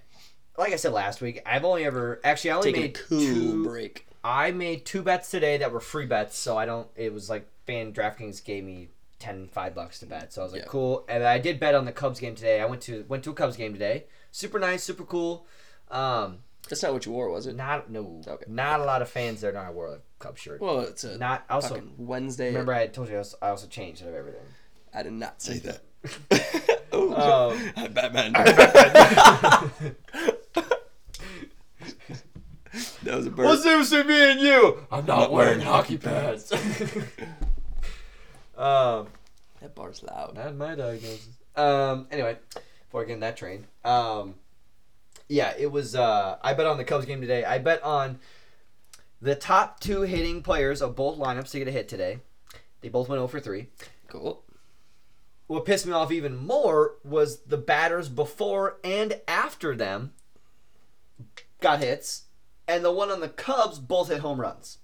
like I said last week, I've only ever actually I only Taking made cool two. break. I made two bets today that were free bets, so I don't. It was like fan DraftKings gave me 10, 5 bucks to bet, so I was like, Yeah. cool. And I did bet on the Cubs game today. I went to went to a Cubs game today. Super nice, super cool. Um, That's not what you wore, was it? not no, Okay. not a lot of fans there. No, I wore a Cubs shirt. Well, it's a Not also. Wednesday. Remember, I told you I, was, I also changed out of everything. I did not say that. oh, Um, I'm Batman. that was a bird. What's the difference between me and you? I'm not wearing hockey pads. um. That bar's loud. Not my diagnosis. Um. Anyway, before I get in that train, um, yeah, it was. Uh, I bet on the Cubs game today. I bet on the top two hitting players of both lineups to get a hit today. They both went 0 for three. Cool. What pissed me off even more was the batters before and after them got hits, and the one on the Cubs both hit home runs.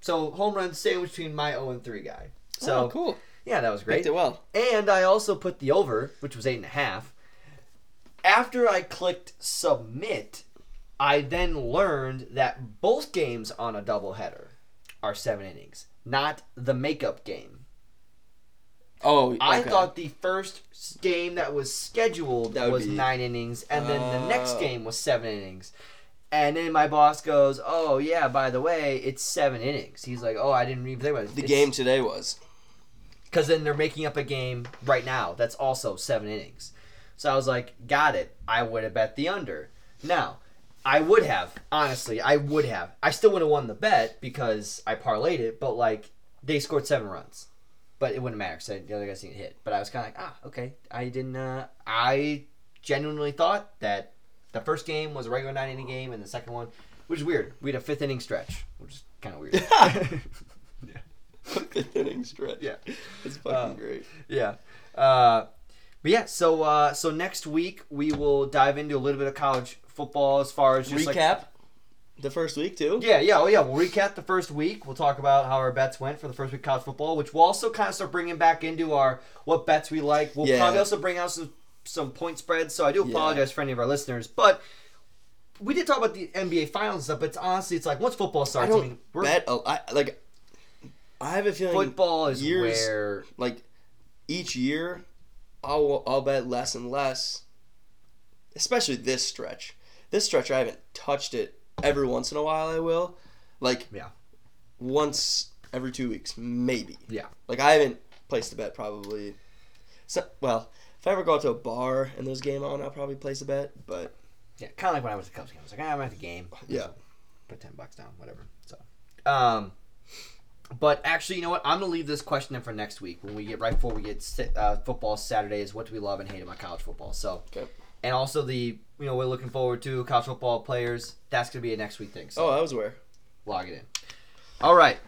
So home run sandwich between my 0 and 3 guy. So oh, cool. yeah, that was great. Picked it well. And I also put the over, which was eight and a half. After I clicked submit, I then learned that both games on a doubleheader are seven innings, not the makeup game. Oh, I thought the first game that was scheduled That was be- nine innings, and then the next Oh. game was seven innings. And then my boss goes, "Oh yeah, by the way, it's seven innings." He's like, "Oh, I didn't even think about it." the game today was. because then they're making up a game right now that's also seven innings. So I was like, got it. I would have bet the under. Now, I would have honestly, I would have. I still would have won the bet because I parlayed it, but like they scored seven runs, but it wouldn't matter because the other guys didn't hit. But I was kind of like, ah, okay. I didn't. Uh, I genuinely thought that the first game was a regular nine inning game, and the second one, which is weird. We had a fifth inning stretch, which is kind of weird. Yeah, Fifth inning stretch. Yeah. It's fucking Uh, great. yeah. Uh, but yeah, so uh, so next week we will dive into a little bit of college football as far as just like- Recap the first week too. yeah, yeah, oh yeah. We'll recap the first week. We'll talk about how our bets went for the first week of college football, which we'll also kind of start bringing back into our what bets we like. We'll Yeah. probably also bring out some some point spreads. So I do Yeah. apologize for any of our listeners, but we did talk about the NBA finals and stuff. But it's honestly, it's like once football starts, I, don't mean, we're, bet. A, I like. I have a feeling football is years- where like each year, I'll I'll bet less and less. Especially this stretch. This stretch, I haven't touched it. Every once in a while, I will. Like yeah, once every two weeks, maybe. yeah. Like I haven't placed a bet probably. So, well, if I ever go out to a bar and there's game on, I'll probably place a bet. But Yeah, kind of like when I was at the Cubs game. I was like, ah, I'm at the game. Yeah. Put 10 bucks down, whatever. So, um, but actually, you know what? I'm going to leave this question in for next week when we get, right before we get uh, football Saturday is what do we love and hate about college football. So, Okay. and also the, you know, we're looking forward to college football players. That's going to be a next week thing. So, oh, I was aware. log it in. All right.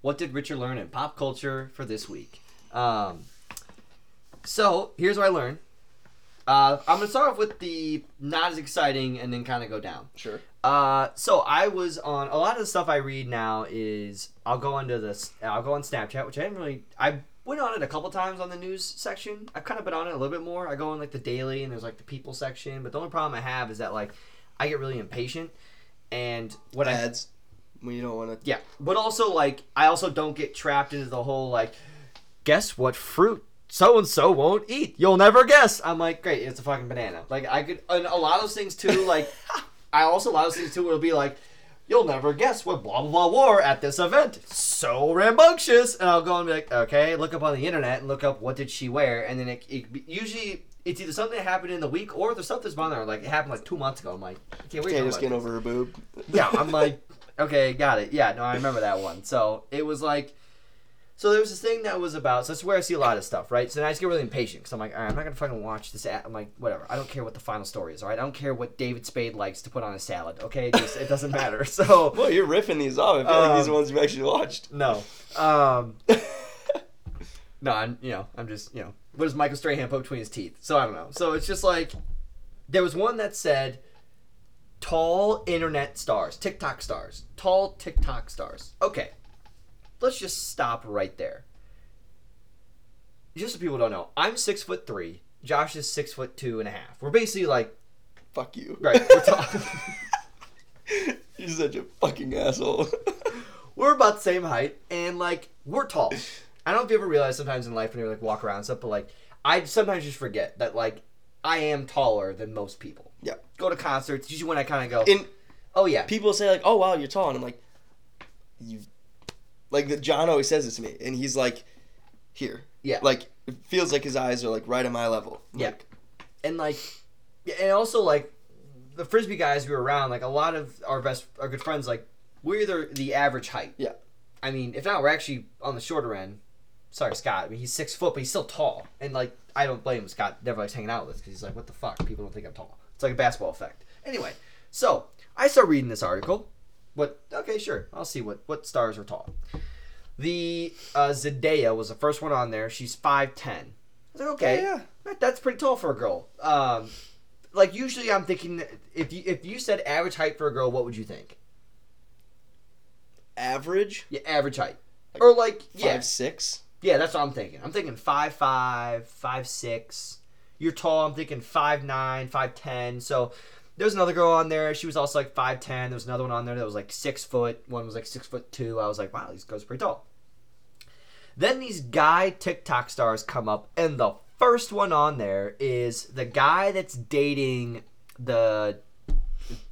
What did Richard learn in pop culture for this week? Um, so here's what I learned. Uh, I'm gonna start off with the not as exciting, and then kind of go down. Sure. Uh, so I was on a lot of the stuff I read now is I'll go into this. I'll go on Snapchat, which I didn't really. I went on it a couple times on the news section. I've kind of been on it a little bit more. I go on like the daily, and there's like the people section. But the only problem I have is that like I get really impatient, and what Ads. When you don't want to. yeah, but also like I also don't get trapped into the whole like, guess what fruit so and so won't eat? You'll never guess. I'm like, great, it's a fucking banana. Like I could, and a lot of those things too. Like I also a lot of those things too will be like, you'll never guess what blah blah blah wore at this event. So rambunctious, and I'll go and be like, okay, look up on the internet and look up what did she wear, and then it, it usually. It's either something that happened in the week or there's something that's on there. Like it happened like two months ago. I'm like, okay, wait, Can't just get over her boob. yeah, I'm like, okay, got it. Yeah, no, I remember that one. So it was like, so there was this thing that was about. So that's where I see a lot of stuff, right? So then I just get really impatient because I'm like, all right, I'm not gonna fucking watch this. Ad. I'm like, whatever. I don't care what the final story is. All right, I don't care what David Spade likes to put on his salad. Okay, it, just, it doesn't matter. So Well, you're riffing these off. I feel like these are Um, ones you've actually watched. no, um, no, I'm you know I'm just you know what does Michael Strahan put between his teeth? So I don't know. So it's just like there was one that said tall internet stars, TikTok stars, tall TikTok stars. Okay, let's just stop right there. Just so people don't know, I'm six foot three. Josh is six foot two and a half. We're basically like Fuck you. right. We're tall. You're such a fucking asshole. we're about the same height and like we're tall. I don't know if you ever realize sometimes in life when you like walk around and stuff, but like I sometimes just forget that like I am taller than most people. Yeah. Go to concerts, usually when I kind of go, and oh yeah, people say like, "Oh wow, you're tall," and I'm like, "You." Like the John always says this to me, and he's like, "Here." Yeah. Like it feels like his eyes are like right at my level. Yeah. Like, and like, and also like the frisbee guys we were around, like a lot of our best, our good friends, like we're either the average height. Yeah. I mean, if not, we're actually on the shorter end. Sorry, Scott. I mean, he's six foot, but he's still tall. And like, I don't blame Scott. Never likes hanging out with us because he's like, what the fuck? People don't think I'm tall. It's like a basketball effect. Anyway, so I start reading this article. What? Okay, sure. I'll see what what stars are tall. The uh, Zendaya was the first one on there. She's five ten. I was like, okay, Yeah, yeah. that- that's pretty tall for a girl. Um, like usually I'm thinking if you if you said average height for a girl, what would you think? Average Yeah, average height. Or like five yeah, six. yeah, that's what I'm thinking. I'm thinking five five, five six. You're tall. I'm thinking five nine, five ten. So there's another girl on there. She was also like five ten. There was another one on there that was like six foot. One was like six foot two. I was like, wow, these girls are pretty tall. Then these guy TikTok stars come up, and the first one on there is the guy that's dating the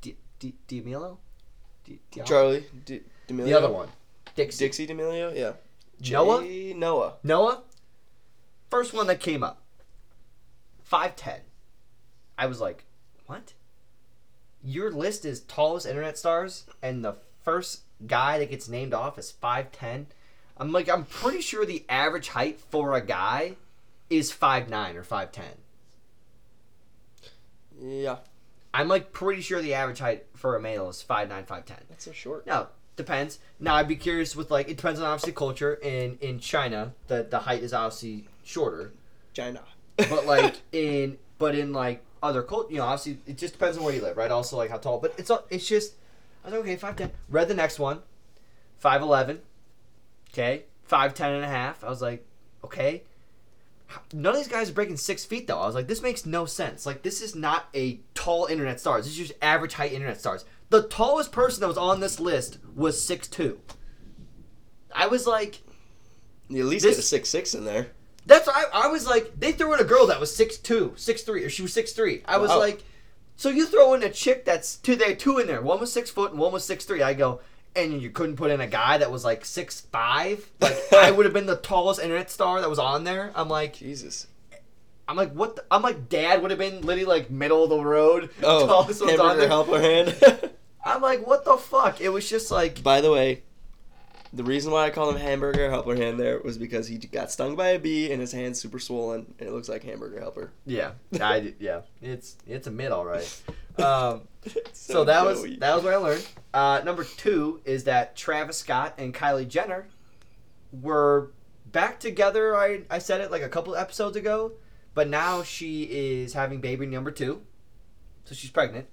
D- D- D'Amelio. D- Charlie D- D'Amelio. the other one, Dixie. Dixie D'Amelio. Yeah. Noah? J- Noah. Noah, first one that came up, five ten. I was like, what? Your list is tallest internet stars, and the first guy that gets named off is five ten. I'm like, I'm pretty sure the average height for a guy is five nine or five ten. Yeah. I'm like pretty sure the average height for a male is five nine, five ten. That's so short. No, depends. Now I'd be curious with like it depends on obviously culture. In in China, the the height is obviously shorter. China. but like in but in like other cult you know obviously it just depends on where you live right? Also like how tall but it's all it's just i was like okay 5'10 read the next one. 5'11 okay. 5'10 and a half. I was like okay. None of these guys are breaking six feet though. I was like this makes no sense. Like this is not a tall internet stars. This is just average height internet stars. The tallest person that was on this list was six two. i was like you at least This- get a six six in there. That's I, I was like they threw in a girl that was 6'2", 6'3", or she was 6'3". I was Wow. like, so you throw in a chick that's two there two in there. One was six foot and one was six three. I go, and you couldn't put in a guy that was like six five. Like I would have been the tallest internet star that was on there. I'm like, Jesus. I'm like, what? The, I'm like, dad would have been literally like middle of the road. Oh, tallest ones on there. helper hand. I'm like, what the fuck? It was just like, By the way, the reason why I call him hamburger helper hand there was because he got stung by a bee and his hand's super swollen and it looks like hamburger helper. yeah, I, yeah, it's it's a mid all right. Um, so, So that was that was what I learned. Uh, number two is that Travis Scott and Kylie Jenner were back together. I I said it like a couple episodes ago, but now she is having baby number two, so she's pregnant.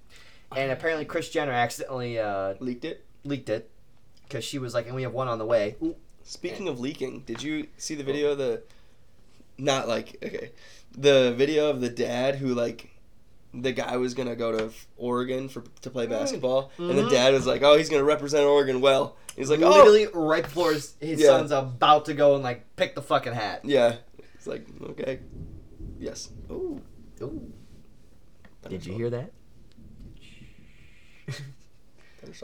And apparently, Kris Jenner accidentally uh, leaked it. leaked it because she was like, "And we have one on the way." Ooh, Speaking of leaking, did you see the video of the not like okay. The video of the dad who like the guy was gonna go to Oregon for to play basketball, and the Mhm. dad was like, "Oh, he's gonna represent Oregon well." He's like, "Oh, literally right before his, his Yeah. son's about to go and like pick the fucking hat. yeah." It's like, okay, yes. Ooh, Ooh, did you hear that?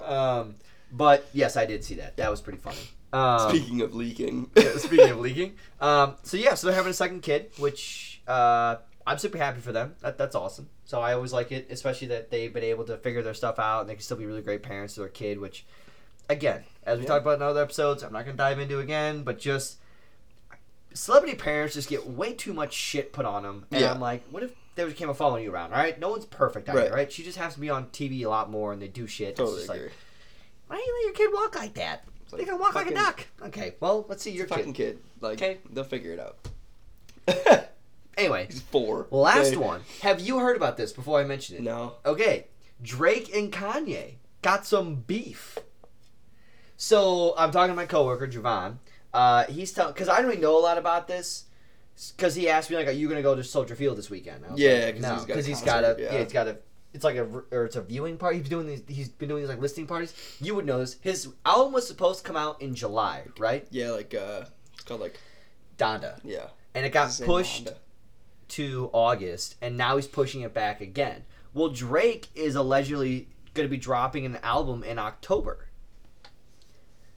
Um, but yes, I did see that. That was pretty funny. Um, Speaking of leaking, yeah, speaking of leaking, um, so yeah, so they're having a second kid, which uh, I'm super happy for them. That, that's awesome. So I always like it, especially that they've been able to figure their stuff out and they can still be really great parents to their kid. Which, again, as we Yeah. talked about in other episodes, I'm not going to dive into again, but just celebrity parents just get way too much shit put on them, and Yeah. I'm like, what if they became a following you around? All right, no one's perfect, out Right. here, right? She just has to be on TV a lot more, and they do shit. totally it's just agree. like, why do you let your kid walk like that? It's They can walk like a duck. Okay, well, let's see your fucking kid. Like, Okay. they'll figure it out. Anyway, He's four. last Okay. one. Have you heard about this before I mention it? No. Okay, Drake and Kanye got some beef. So I'm talking to my coworker Javon. Uh, he's telling because I don't really know a lot about this. Because he asked me like, "Are you gonna go to Soldier Field this weekend?" I was Yeah, no, he's got a because he's got a yeah. yeah. he's got a it's like a or it's a viewing party. He's doing these. He's been doing these like listening parties. You would know this. His album was supposed to come out in July, right? Yeah, like uh, it's called like Donda, yeah. and it got Same pushed Honda. to August, and now he's pushing it back again. Well, Drake is allegedly going to be dropping an album in October.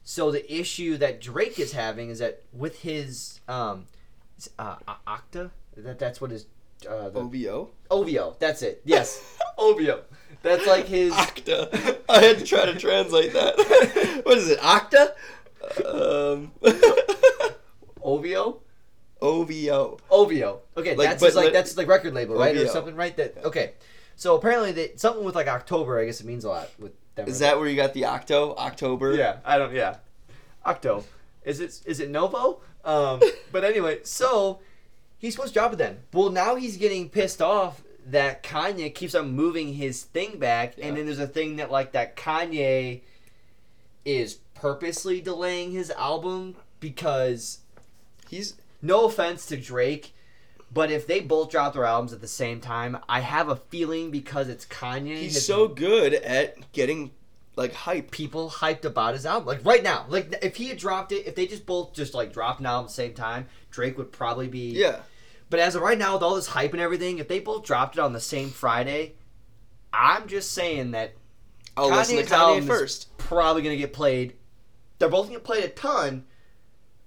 So the issue that Drake is having is that with his um, uh, Octa, that that's what his uh, the, OVO. OVO. That's it. Yes, OVO. That's like his. Octa. I had to try to translate that. what is it? Octa? Um. OVO. OVO. OVO. Okay, Like, that's but his, like that's like record label, right, or something, right? That okay. So apparently, that something with like October. I guess it means a lot with them. Is that where you got the Octo? October? Yeah, I don't. Yeah, Octo. Is it is it Novo? Um, but anyway, so he's supposed to drop it then. Well, now he's getting pissed off that Kanye keeps on moving his thing back, Yeah. and then there's a thing that like that Kanye is purposely delaying his album because He's no offense to Drake, but if they both drop their albums at the same time, I have a feeling because it's Kanye. he's so good at getting like hype. people hyped about his album. Like right now, like if he had dropped it, if they just both just like dropped an album at the same time, Drake would probably be. Yeah. But as of right now, with all this hype and everything, if they both dropped it on the same Friday, I'm just saying that I'll listen to Kanye's Kanye first. probably gonna get played. They're both gonna get played a ton,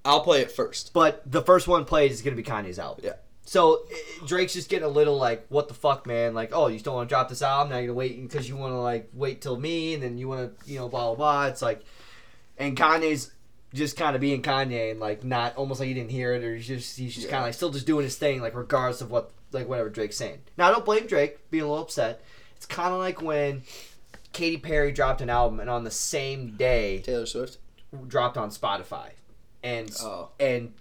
I'll play it first. but the first one played is gonna be Kanye's album. Yeah. So eh, Drake's just getting a little like, what the fuck, man? Like, oh, you still want to drop this album? Now you're gonna wait because you want to like wait till me, and then you want to, you know, blah blah blah. It's like, and Kanye's just kind of being Kanye and like not almost like he didn't hear it or he's just he's just Yeah. kind of like still just doing his thing like regardless of what like whatever Drake's saying. Now I don't blame Drake being a little upset. It's kind of like when Katy Perry dropped an album and on the same day Taylor Swift. dropped on Spotify, and Oh. and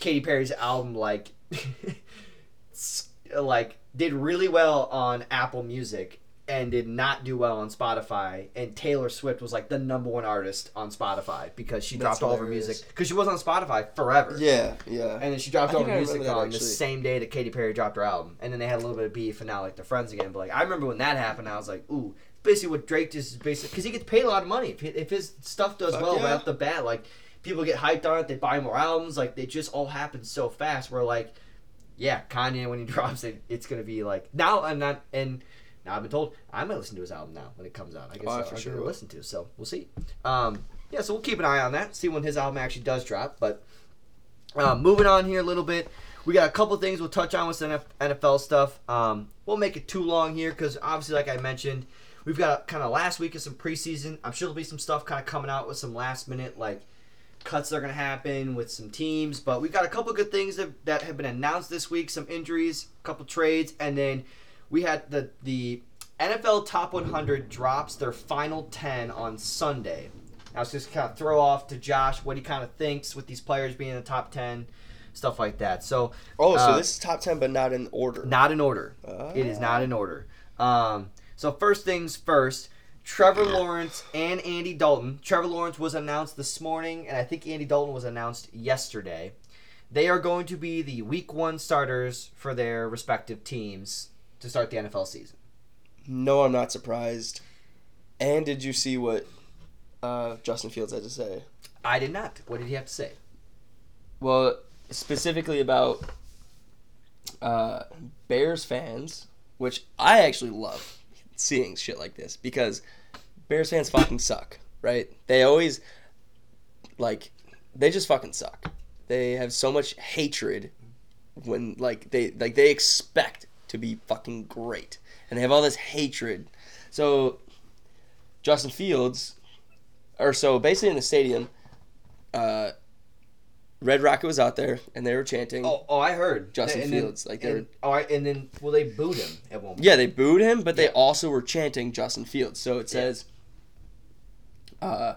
Katy Perry's album like like did really well on Apple Music and did not do well on Spotify. And Taylor Swift was like the number one artist on Spotify because she That's dropped all of her music because she was on Spotify forever. Yeah, yeah. And then she dropped I all her music on the same day that Katy Perry dropped her album. And then they had a little bit of beef, and now like they're friends again. But like I remember when that happened, I was like, ooh, basically what Drake just basically because he gets paid a lot of money if, if his stuff does Fuck well yeah. right off the bat. Like people get hyped on it, they buy more albums. Like they just all happen so fast. Where like, yeah, Kanye when he drops it, it's gonna be like now I'm not and. Now I've been told I might listen to his album now when it comes out. I guess Oh, I'll, sure give it a will. listen to. So we'll see. Um, yeah, so we'll keep an eye on that. See when his album actually does drop. But uh, moving on here a little bit, we got a couple things we'll touch on with some NFL stuff. Um, we'll make it too long here because obviously, like I mentioned, we've got kind of last week of some preseason. I'm sure there'll be some stuff kind of coming out with some last minute like cuts that are going to happen with some teams. But we've got a couple good things that, that have been announced this week. Some injuries, a couple trades, and then we had the the NFL Top 100 drops their final 10 on Sunday. I was just kind of throw off to Josh what he kind of thinks with these players being in the top 10, stuff like that. So Oh, so Uh, this is top ten, but not in order. not in order. It is not in order. Um, so first things first. Trevor Lawrence and Andy Dalton. Trevor Lawrence was announced this morning, and I think Andy Dalton was announced yesterday. They are going to be the Week One starters for their respective teams to start the NFL season. No, I'm not surprised. And did you see what uh, Justin Fields had to say? I did not. What did he have to say? Well, specifically about uh, Bears fans, which I actually love seeing shit like this because Bears fans fucking suck, right? They always like they just fucking suck. They have so much hatred when like they like they expect to be fucking great and they have all this hatred. So Justin Fields or so basically in the stadium uh Red Rocket was out there and they were chanting. Oh, oh, I heard Justin And then- Fields, like, they and, all right, and then well, they booed him at one point. Yeah, they booed him, but they Yeah. also were chanting Justin Fields. So it says, uh,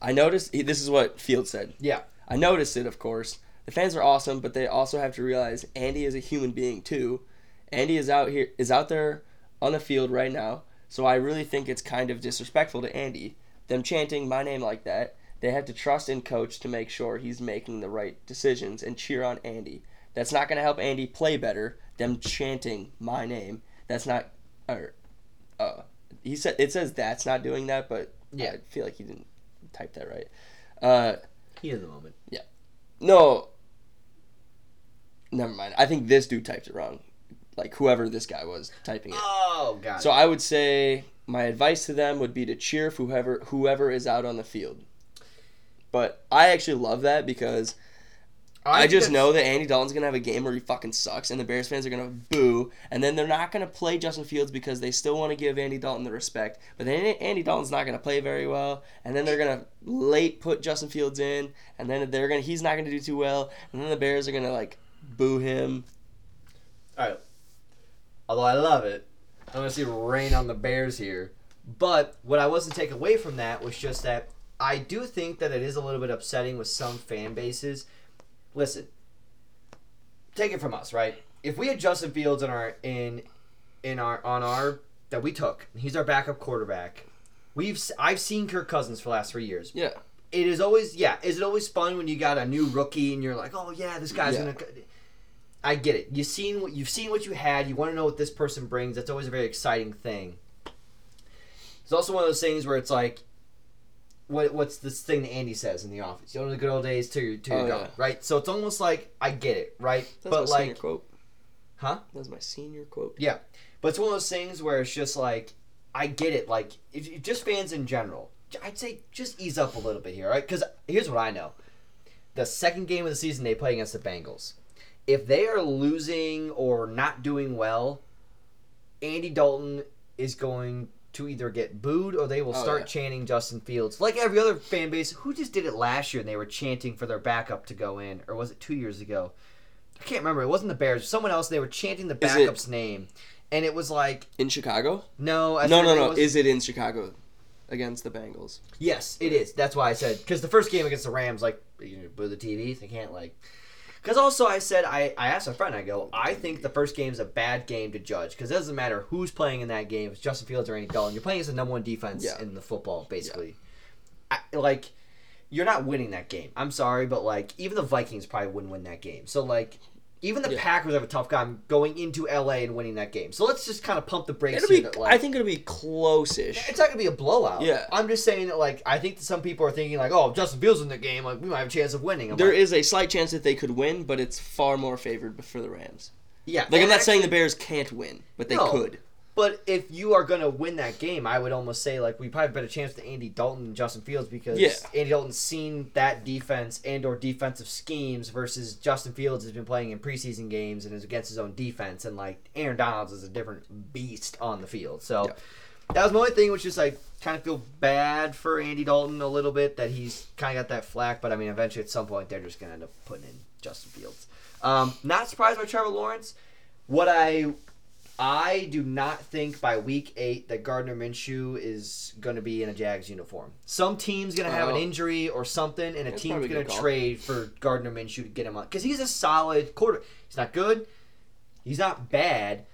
I noticed, he- this is what Fields said. Yeah, I noticed it, of course. The fans are awesome, but they also have to realize Andy is a human being too. Andy is out here, is out there on the field right now. So I really think it's kind of disrespectful to Andy. Them chanting my name like that. They have to trust in coach to make sure he's making the right decisions and cheer on Andy. That's not going to help Andy play better. Them chanting my name. That's not. Or, uh, he said it says that's not doing that, but Yeah. I feel like he didn't type that right. Uh, he in the moment. Yeah. No. Never mind. I think this dude typed it wrong. Like whoever this guy was typing it. Oh god. So I would say my advice to them would be to cheer for whoever whoever is out on the field. But I actually love that because I, think just know that Andy Dalton's gonna have a game where he fucking sucks, and the Bears fans are gonna boo, and then they're not gonna play Justin Fields because they still want to give Andy Dalton the respect. But then Andy Dalton's not gonna play very well, and then they're gonna late put Justin Fields in, and then they're gonna he's not gonna do too well, and then the Bears are gonna like boo him. All right. Although I love it, I'm gonna see rain on the Bears here. But what I wasn't take away from that was just that I do think that it is a little bit upsetting with some fan bases. Listen, take it from us, right? If we had Justin Fields in our in in our on our that we took. He's our backup quarterback. We've I've seen Kirk Cousins for the last three years. Yeah. It is always yeah. Is it always fun when you got a new rookie and you're like, oh yeah, this guy's Yeah. gonna. I get it. You've seen what you've seen what you had. You want to know what this person brings. That's always a very exciting thing. It's also one of those things where it's like, what what's this thing that Andy says in the office? You know the good old days till you're till you're Oh, gone, yeah. right? So it's almost like I get it, right? That's but my senior like, quote. huh? That's my senior quote. Yeah, but it's one of those things where it's just like I get it. Like if, if just fans in general, I'd say just ease up a little bit here, right? Because here's what I know: the second game of the season they play against the Bengals. If they are losing or not doing well, Andy Dalton is going to either get booed or they will Oh, start yeah. chanting Justin Fields. Like every other fan base, who just did it last year and they were chanting for their backup to go in, or was it two years ago? I can't remember. It wasn't the Bears. Someone else. They were chanting the backup's name, and it was like In Chicago? no, I no, no, no. Is it in Chicago against the Bengals? yes, it is. That's why I said because the first game against the Rams, like you know, boo the TVs. They can't like. Because also I said I, I asked a friend I go I think the first game is a bad game to judge because it doesn't matter who's playing in that game if it's Justin Fields or Andy Dalton you're playing as the number one defense Yeah. in the football basically. I, like you're not winning that game. I'm sorry but like even the Vikings probably wouldn't win that game. So like even the Yeah. Packers have a tough time going into LA and winning that game so let's just kind of pump the brakes It'll be. that, like, I think it'll be close-ish. it's not gonna be a blowout. Yeah. I'm just saying that like I think that some people are thinking like, oh, if Justin Fields in the game, like we might have a chance of winning. I'm There like, is a slight chance that they could win, but it's far more favored for the Rams. yeah. Like I'm not saying the Bears can't win, but they No. could. But if you are gonna win that game, I would almost say like we probably have a better chance to Andy Dalton and Justin Fields because Yeah. Andy Dalton's seen that defense and or defensive schemes versus Justin Fields has been playing in preseason games and is against his own defense and like Aaron Donald's is a different beast on the field. So Yeah. that was my only thing, which is like kind of feel bad for Andy Dalton a little bit that he's kind of got that flack. But I mean, eventually at some point they're just gonna end up putting in Justin Fields. Um, not surprised by Trevor Lawrence. What I I do not think by week eight that Gardner Minshew is going to be in a Jags uniform. Some team's going to have an Oh. injury or something, and a That's team's probably a going good to call. trade for Gardner Minshew to get him on because he's a solid quarter. He's not good. He's not bad,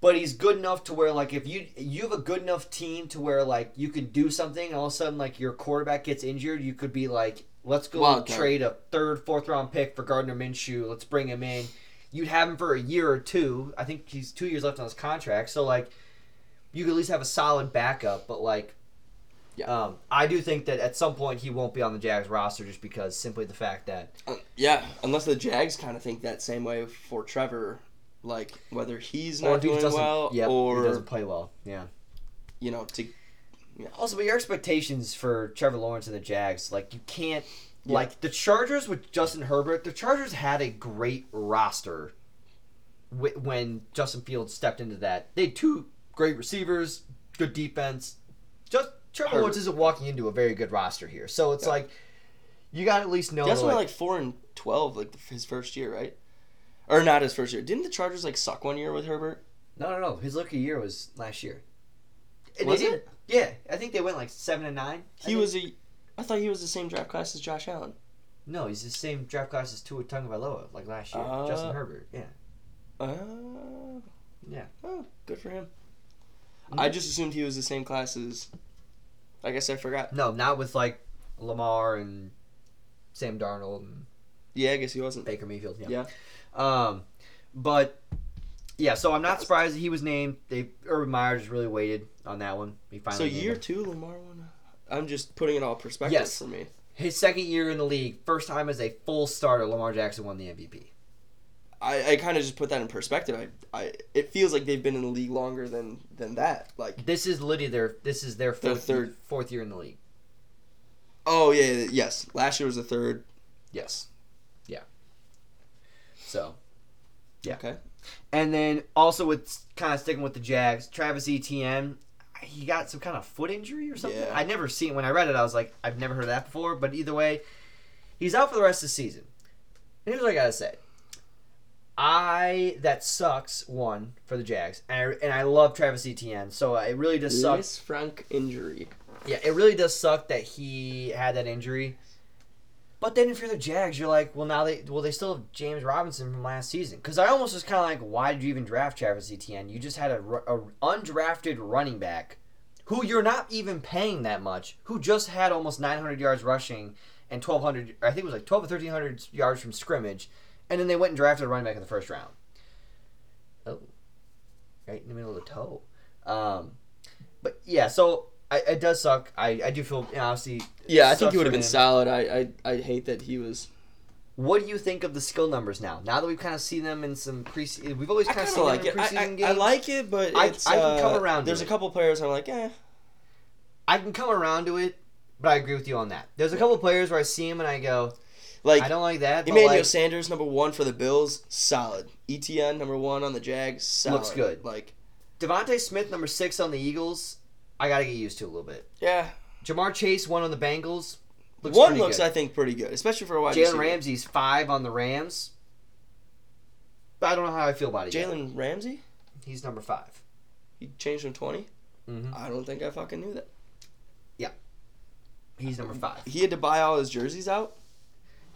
but he's good enough to where like if you you have a good enough team to where like you could do something, and all of a sudden like your quarterback gets injured, you could be like, let's go Wild card. trade a third, fourth round pick for Gardner Minshew. Let's bring him in. You'd have him for a year or two. I think he's two years left on his contract, so like you could at least have a solid backup. But like, Yeah. um, I do think that at some point he won't be on the Jags roster just because simply the fact that Uh, yeah, unless the Jags kind of think that same way for Trevor, like whether he's not doing well yep, or he doesn't play well. Yeah. you know to Also, but your expectations for Trevor Lawrence and the Jags, like you can't, Yeah. like the Chargers with Justin Herbert. The Chargers had a great roster wh- when Justin Fields stepped into that. They had two great receivers, good defense. Just Trevor. Lawrence isn't walking into a very good roster here, so it's Yeah. like you got to at least know. that's like, only like four and twelve, like his first year, right? Or not his first year. Didn't the Chargers like suck one year with Herbert? no, no, no. His rookie year was last year. Was it? Yeah, I think they went like seven and nine. He was a. I thought he was the same draft class as Josh Allen. No, he's the same draft class as Tua Tagovailoa, like last year. Uh, Justin Herbert, yeah. Uh, Yeah. oh, good for him. Mhm. I just assumed he was the same class as. I guess I forgot. No, not with like Lamar and Sam Darnold and Yeah, I guess he wasn't. Baker Mayfield. Yeah. Yeah. Um, but yeah, so I'm not surprised that he was named. They Urban Meyer just really waited on that one. He finally So year him. two, Lamar won. I'm just putting it all perspective Yes. for me. his second year in the league, first time as a full starter, Lamar Jackson won the MVP. I, I kind of just put that in perspective. I, I it feels like they've been in the league longer than than that. Like This is literally their this is their Their fourth third- fourth year in the league. oh yeah, yeah, yes. Last year was the third. Yes. Yeah. So Yeah. Okay. And then also with kind of sticking with the Jags, Travis Etienne, he got some kind of foot injury or something. Yeah. I'd never seen when I read it. I was like, I've never heard of that before. But either way, he's out for the rest of the season. And here's what I gotta say. I that sucks one for the Jags, and I, and I love Travis Etienne. So uh, it really does suck. Frank injury. Yeah, it really does suck that he had that injury. But then if you're the Jags, you're like, well, now they well they still have James Robinson from last season. Because I almost was kind of like, why did you even draft Travis Etienne? You just had a, a undrafted running back, who you're not even paying that much, who just had almost 900 yards rushing and 1,200. I think it was like 12 or 1,300 yards from scrimmage, and then they went and drafted a running back in the first round. Oh, right in the middle of the toe. Um, but yeah, so I, it does suck. I, I do feel you know, obviously. Yeah, I think he would have been him. solid. I, I I hate that he was. What do you think of the skill numbers now? Now that we've kind of seen them in some pre, we've always kind of seen like them in it. I, preseason I, games. I like it, but I- it's, I can come uh, around to There's a it. couple players I'm like, eh. I can come around to it, but I agree with you on that. There's a couple players where I see him and I go, Like I don't like that. But Emmanuel like, Sanders, number one for the Bills, solid. ETN, number one on the Jags, solid. Looks good. Like, DeVonta Smith, number six on the Eagles, I got to get used to a little bit. yeah, Ja'Marr Chase, one on the Bengals, looks one looks good. I think pretty good, especially for a wide Jalen receiver. Ramsey's five on the Rams. But I don't know how I feel about it. Jalen Ramsey, he's number five. he changed from 20. Mm-hmm. I don't think I fucking knew that. Yeah. He's number five. He had to buy all his jerseys out.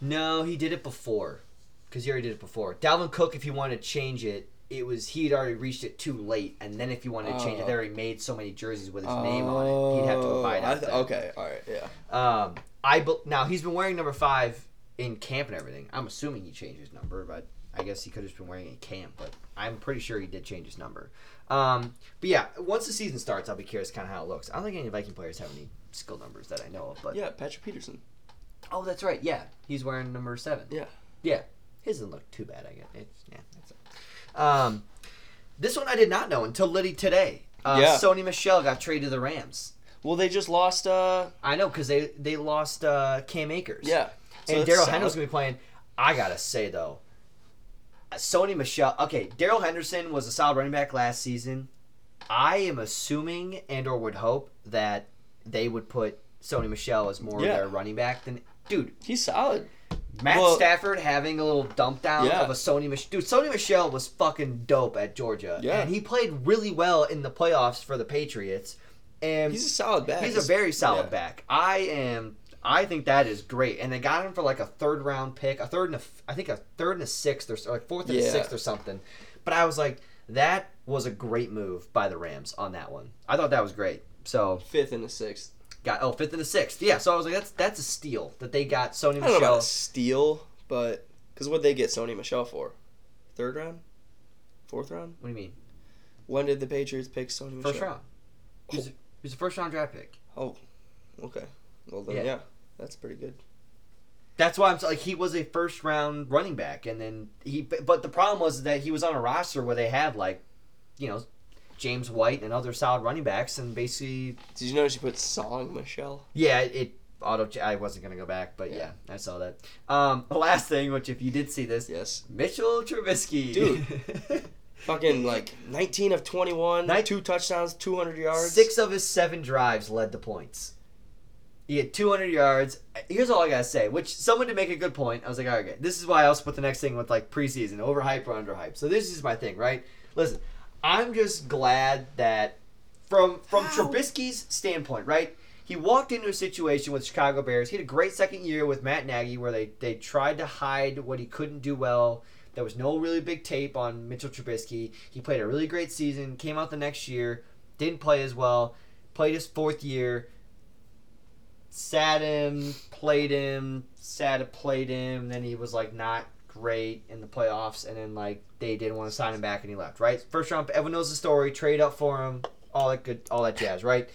No, he did it before, because he already did it before. Dalvin Cook, if he wanted to change it, it was he had already reached it too late, and then if he wanted to change it, Oh. they already made so many jerseys with his name on it. He'd have to Oh, abide I out th- that. Okay, all right, yeah. Um, I bel- now he's been wearing number five in camp and everything. I'm assuming he changed his number, but I guess he could have just been wearing it in camp. But I'm pretty sure he did change his number. Um, but yeah, once the season starts, I'll be curious kind of how it looks. I don't think any Viking players have any skill numbers that I know of. But Yeah, Patrick Peterson. oh, that's right. Yeah, he's wearing number seven. Yeah. yeah. His doesn't look too bad. I guess. It's, yeah, it. Um, this one I did not know until Liddy today. Uh, Yeah. Sony Michel got traded to the Rams. Well, they just lost. uh I know because they they lost uh, Cam Akers. Yeah. So and Darrell. Henderson's gonna be playing. I gotta say though, Sony Michel. Okay, Darrell Henderson was a solid running back last season. I am assuming and or would hope that they would put Sony Michel as more Yeah. of their running back than dude. He's solid. Matt Well- Stafford having a little dump down Yeah. of a Sony Michel. Dude, Sony Michel was fucking dope at Georgia. Yeah. And he played really well in the playoffs for the Patriots. And He's a solid back. He's a very solid yeah. back. I am. I think that is great, and they got him for like a third round pick, a third and a, I think a third and a sixth, or, or like fourth and a sixth or something. But I was like, that was a great move by the Rams on that one. I thought that was great. So Fifth and a sixth. Got oh fifth and a sixth, yeah. So I was like, that's that's a steal that they got Sony I don't know about Michel. a steal, but because what they get Sony Michel for? Third round, fourth round. What do you mean? When did the Patriots pick Sony Michel? First round. He's a, he's a first round draft pick. Oh, okay. Well then, Yeah. yeah, that's pretty good. That's why I'm like he was a first round running back, and then he. But the problem was that he was on a roster where they had like, you know, James White and other solid running backs, and basically, Did you notice you put Song Michelle? yeah, it auto. I wasn't gonna go back, but yeah, Yeah. I saw that. Um, the last thing, which if you did see this, Yes. Mitchell Trubisky, Dude. Fucking like 19 of 21, Nin- two touchdowns, 200 yards. Six of his seven drives led to points. He had 200 yards. Here's all I gotta say, which someone did make a good point. I was like, all right, okay. this is why I also put the next thing with like preseason, overhype or underhype. So this is my thing, right? Listen, I'm just glad that from from How? Trubisky's standpoint, right? He walked into a situation with Chicago Bears. He had a great second year with Matt Nagy, where they they tried to hide what he couldn't do well. There was no really big tape on Mitchell Trubisky. He played a really great season. Came out the next year, didn't play as well. Played his fourth year. Sat him, played him, sat played him. Then he was like not great in the playoffs, and then like they didn't want to sign him back, and he left. Right, first round. Everyone knows the story. Trade up for him, all that good, all that jazz. Right.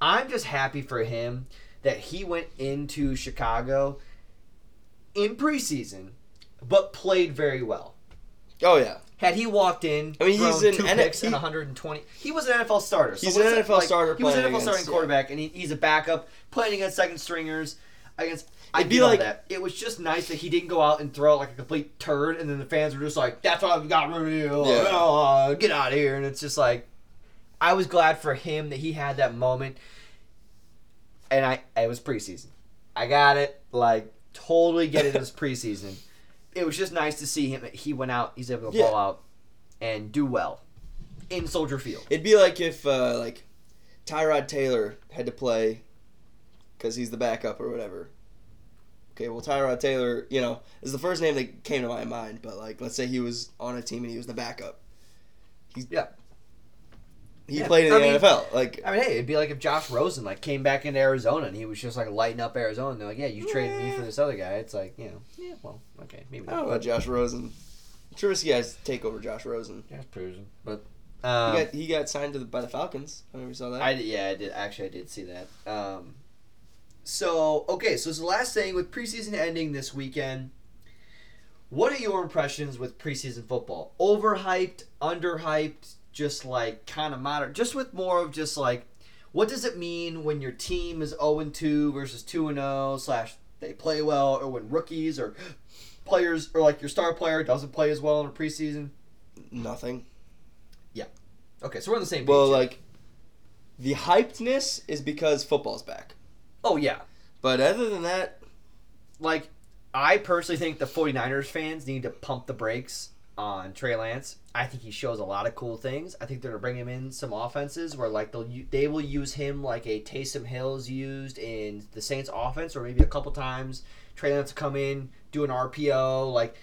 I'm just happy for him that he went into Chicago in preseason, but played very well. Oh yeah, Had he walked in, I mean, he's an two N- picks he- and 120. He was an NFL starter. He's what's an NFL starter He was an NFL starting against- quarterback, and he, he's a backup playing against second stringers. Against, I It'd be like- that. It was just nice that he didn't go out and throw out like a complete turd, and then the fans were just like, "That's why we got rid of you. Yeah. Oh, get out of here!" And it's just like, I was glad for him that he had that moment, and I it was preseason. I got it. Like totally get it. It was preseason. It was just nice to see him. He went out. He's able to Yeah. ball out and do well in Soldier Field. it'd be like if uh, like Tyrod Taylor had to play because he's the backup or whatever. Okay, well Tyrod Taylor, you know, is the first name that came to my mind. But like, let's say he was on a team and he was the backup. He, Yeah. He Yeah, played in the I mean- NFL. Like, I mean, hey, it'd be like if Josh Rosen like came back into Arizona and he was just like lighting up Arizona. And they're like, yeah, you traded me for this other guy. It's like, you know, yeah, well, okay, maybe I not. don't know about Josh Rosen. Trubisky has to take over Josh Rosen. Josh Rosen, but He um, got he got signed to the, by the Falcons. I never saw that. I did, yeah, I did actually, I did see that. Um, so okay, so it's the last thing with preseason ending this weekend. What are your impressions with preseason football? Overhyped, underhyped, just like kind of moderate, just with more of just like, what does it mean when your team is zero and two versus two and zero slash they play well, or when rookies or players or like your star player doesn't play as well in a preseason? Nothing. Yeah. Okay, so we're on the same page. Well, like the hypedness is because football's back. Oh yeah, But other than that, like I personally think the 49ers fans need to pump the brakes on Trey Lance. I think he shows a lot of cool things. I think they're gonna bring him in some offenses where like they'll they will use him like a Taysom Hill's used in the Saints offense, or maybe a couple times Trey Lance will come in do an RPO like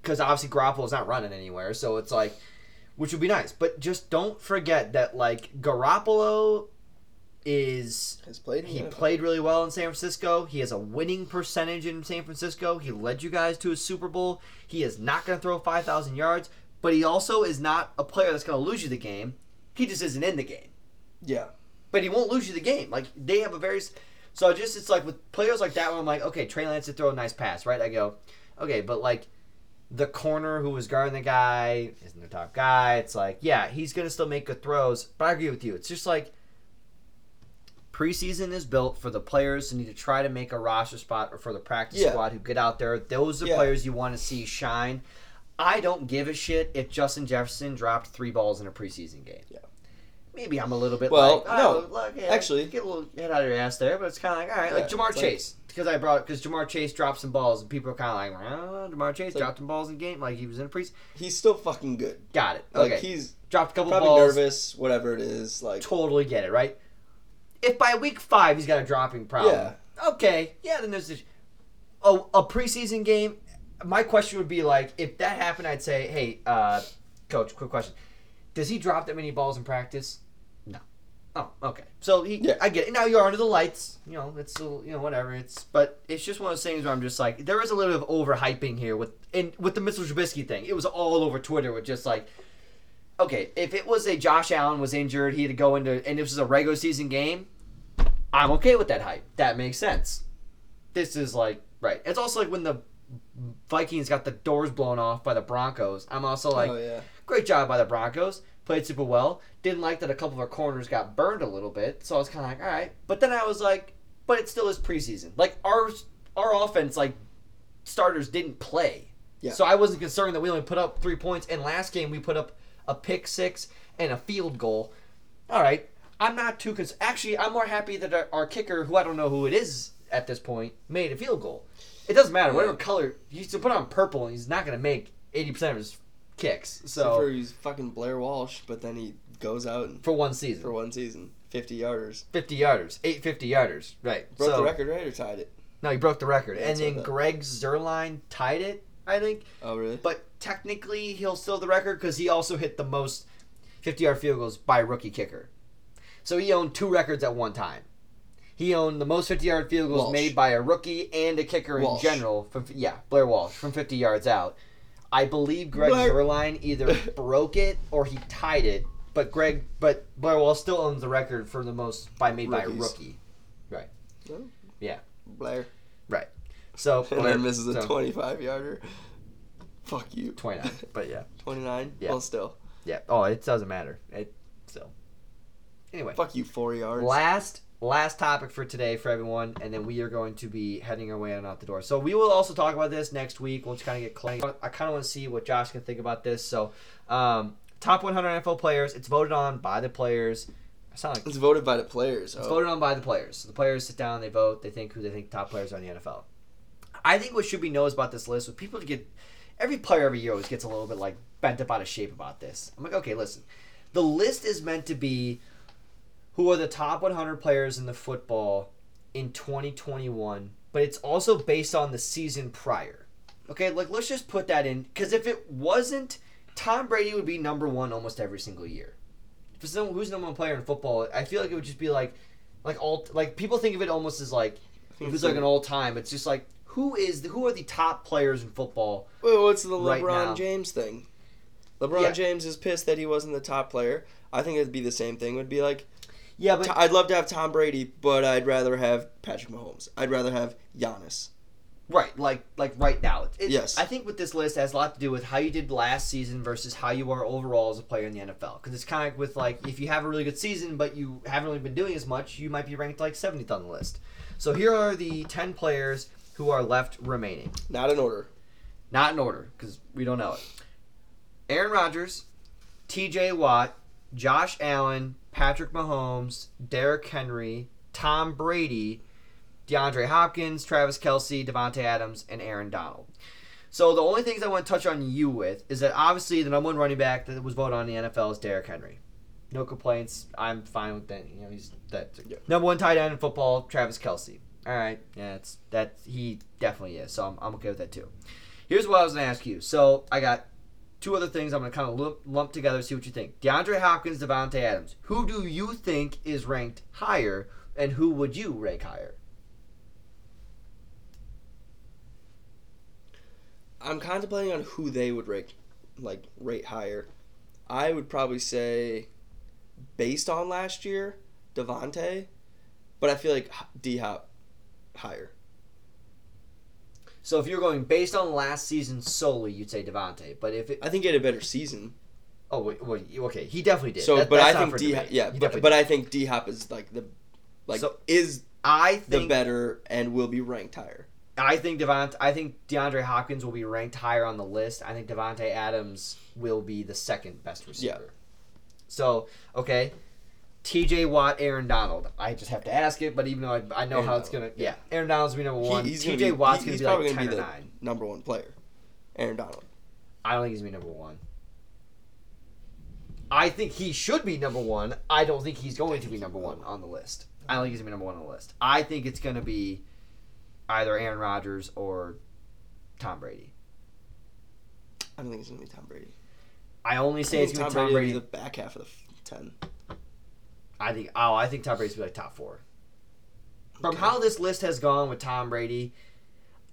because obviously Garoppolo's not running anywhere, so it's like which would be nice. But just don't forget that like Garoppolo is has played. he NFL. played really well in San Francisco. He has a winning percentage in San Francisco. He led you guys to a Super Bowl. He is not going to throw 5,000 yards, but he also is not a player that's going to lose you the game. He just isn't in the game. Yeah. But he won't lose you the game. Like, they have a very. So just, it's like with players like that, where I'm like, okay, Trey Lance did throw a nice pass, right? I go, okay, but like the corner who was guarding the guy isn't the top guy. It's like, yeah, he's going to still make good throws. But I agree with you. It's just like preseason is built for the players who need to try to make a roster spot or for the practice Yeah. squad who get out there. Those are Yeah. players you want to see shine. I don't give a shit if Justin Jefferson dropped three balls in a preseason game. Yeah. Maybe I'm a little bit Well, like, no, oh, look, yeah, actually- get a little head out of your ass there, but it's kind of like, all right, like Ja'Marr Chase, because I brought because Ja'Marr Chase dropped some balls and people are kind of like, well, Ja'Marr Chase like- dropped some balls in game, like he was in a preseason. He's still fucking good. Got it. Like Okay, he's dropped a couple probably balls. nervous, whatever it is. Like Totally get it, right? If by week five he's got a dropping problem, Yeah. okay, yeah, then there's this. Oh, a preseason game. My question would be like, if that happened, I'd say, hey, uh, coach, quick question: Does he drop that many balls in practice? No. Oh, okay. So he, Yeah. I get it. Now you're under the lights. You know, it's you know, whatever. It's, but it's just one of those things where I'm just like, there is a little bit of overhyping here with, and with the Mitchell Trubisky thing. It was all over Twitter with just like, okay, if it was a Josh Allen was injured, he had to go into, and this was a regular season game. I'm okay with that hype. That makes sense. This is like right. It's also like when the Vikings got the doors blown off by the Broncos. I'm also like, oh yeah, great job by the Broncos. Played super well. Didn't like that a couple of our corners got burned a little bit. So I was kind of like, all right. But then I was like, but it still is preseason. Like our our offense, like starters didn't play. Yeah. So I wasn't concerned that we only put up three points. And last game we put up a pick six and a field goal. All right. I'm not too because actually. I'm more happy that our, our kicker, who I don't know who it is at this point, made a field goal. It doesn't matter whatever color. He's to put on purple, and he's not going to make eighty percent of his kicks. So for he's fucking Blair Walsh, but then he goes out and for one season, for one season, fifty yarders, fifty yarders, eight fifty yarders, right? broke so, the record, right, or tied it? No, he broke the record, Yeah, and then. Greg Zuerlein tied it, I think. Oh really? But technically, he'll still the record because he also hit the most fifty-yard field goals by a rookie kicker. So he owned two records at one time. He owned the most fifty-yard field goals Walsh. made by a rookie and a kicker Walsh. in general. From yeah, Blair Walsh from fifty yards out. I believe Greg Blair- Zerline either broke it or he tied it. But Greg, but Blair Walsh still owns the record for the most by made by a Rookies. rookie. No? Oh. Yeah. Blair. Right. So Blair misses a so, twenty-five yarder. Fuck you. twenty-nine. But yeah. Twenty-nine. Yeah. Well, still. Yeah. Oh, it doesn't matter. It so. Anyway, Fuck you. Four yards. last last topic for today for everyone, and then we are going to be heading our way on out the door. So we will also talk about this next week. We'll just kind of get clean. I kind of want to see what Josh can think about this. So, um, top 100 NFL players. It's voted on by the players. Sound like It's voted by the players. it's oh. voted on by the players. So the players sit down, they vote, they think who they think top players are in the NFL. I think what should be known about this list with people to get every player every year always gets a little bit like bent up out of shape about this. I'm like, okay, listen. The list is meant to be who are the top 100 players in the football in 2021 but it's also based on the season prior. Okay, like let's just put that in because if it wasn't, Tom Brady would be number one almost every single year. If it's no, who's the number one player in football, I feel like it would just be like, like all like people think of it almost as like who's like an all time. It's just like who is the, who are the top players in football? Wait, what's the right LeBron now. James thing? LeBron Yeah. James is pissed that he wasn't the top player. I think it'd be the same thing. Would be like, Yeah, but I'd love to have Tom Brady, but I'd rather have Patrick Mahomes. I'd rather have Giannis. Right, like like right now. It, Yes. I think with this list has a lot to do with how you did last season versus how you are overall as a player in the NFL. Because it's kind of with like if you have a really good season but you haven't really been doing as much, you might be ranked like 70th on the list. So here are the 10 players who are left remaining. Not in order. Not in order because we don't know it. Aaron Rodgers, T.J. Watt, Josh Allen, Patrick Mahomes, Derrick Henry, Tom Brady, DeAndre Hopkins, Travis Kelce, Davante Adams, and Aaron Donald. So the only things I want to touch on you with is that obviously the number one running back that was voted on in the NFL is Derrick Henry. No complaints. I'm fine with that. You know, he's that Yeah. number one tight end in football. Travis Kelce. All right, yeah, it's that he definitely is. So I'm, I'm okay with that too. Here's what I was gonna ask you. So I got two other things I'm gonna kind of lump, lump together, see what you think. DeAndre Hopkins, Davante Adams. Who do you think is ranked higher, and who would you rank higher? I'm contemplating on who they would rate, like rate higher. I would probably say, based on last year, Davante, but I feel like D Hop higher. So if you're going based on last season solely, you'd say Davante. But if it, I think he had a better season. oh wait, wait, okay, he definitely did. So, That- but I think D, debate. yeah, He but, but. I think D Hop is like the, like So- is I the better and will be ranked higher. I think Devont, I think DeAndre Hopkins will be ranked higher on the list. I think Davante Adams will be the second best receiver. Yeah. So okay, T.J. Watt, Aaron Donald. I just have to ask it, but even though I, I know Aaron how it's gonna, yeah, Aaron Donald's gonna be number one. He- T.J. be- Watt's he- gonna be like probably ten be or the nine. number one player. Aaron Donald. I don't think he's gonna be number one. I think he should be number one. I don't think he's going to be number one on the list. I don't think he's gonna be number one on the list. I think it's gonna be either Aaron Rodgers or Tom Brady. I don't think it's gonna be Tom Brady. I only I say it's gonna Tom be Tom Brady Brady. the back half of the ten. I think oh, I think Tom Brady's be like top four. From Okay. how this list has gone with Tom Brady,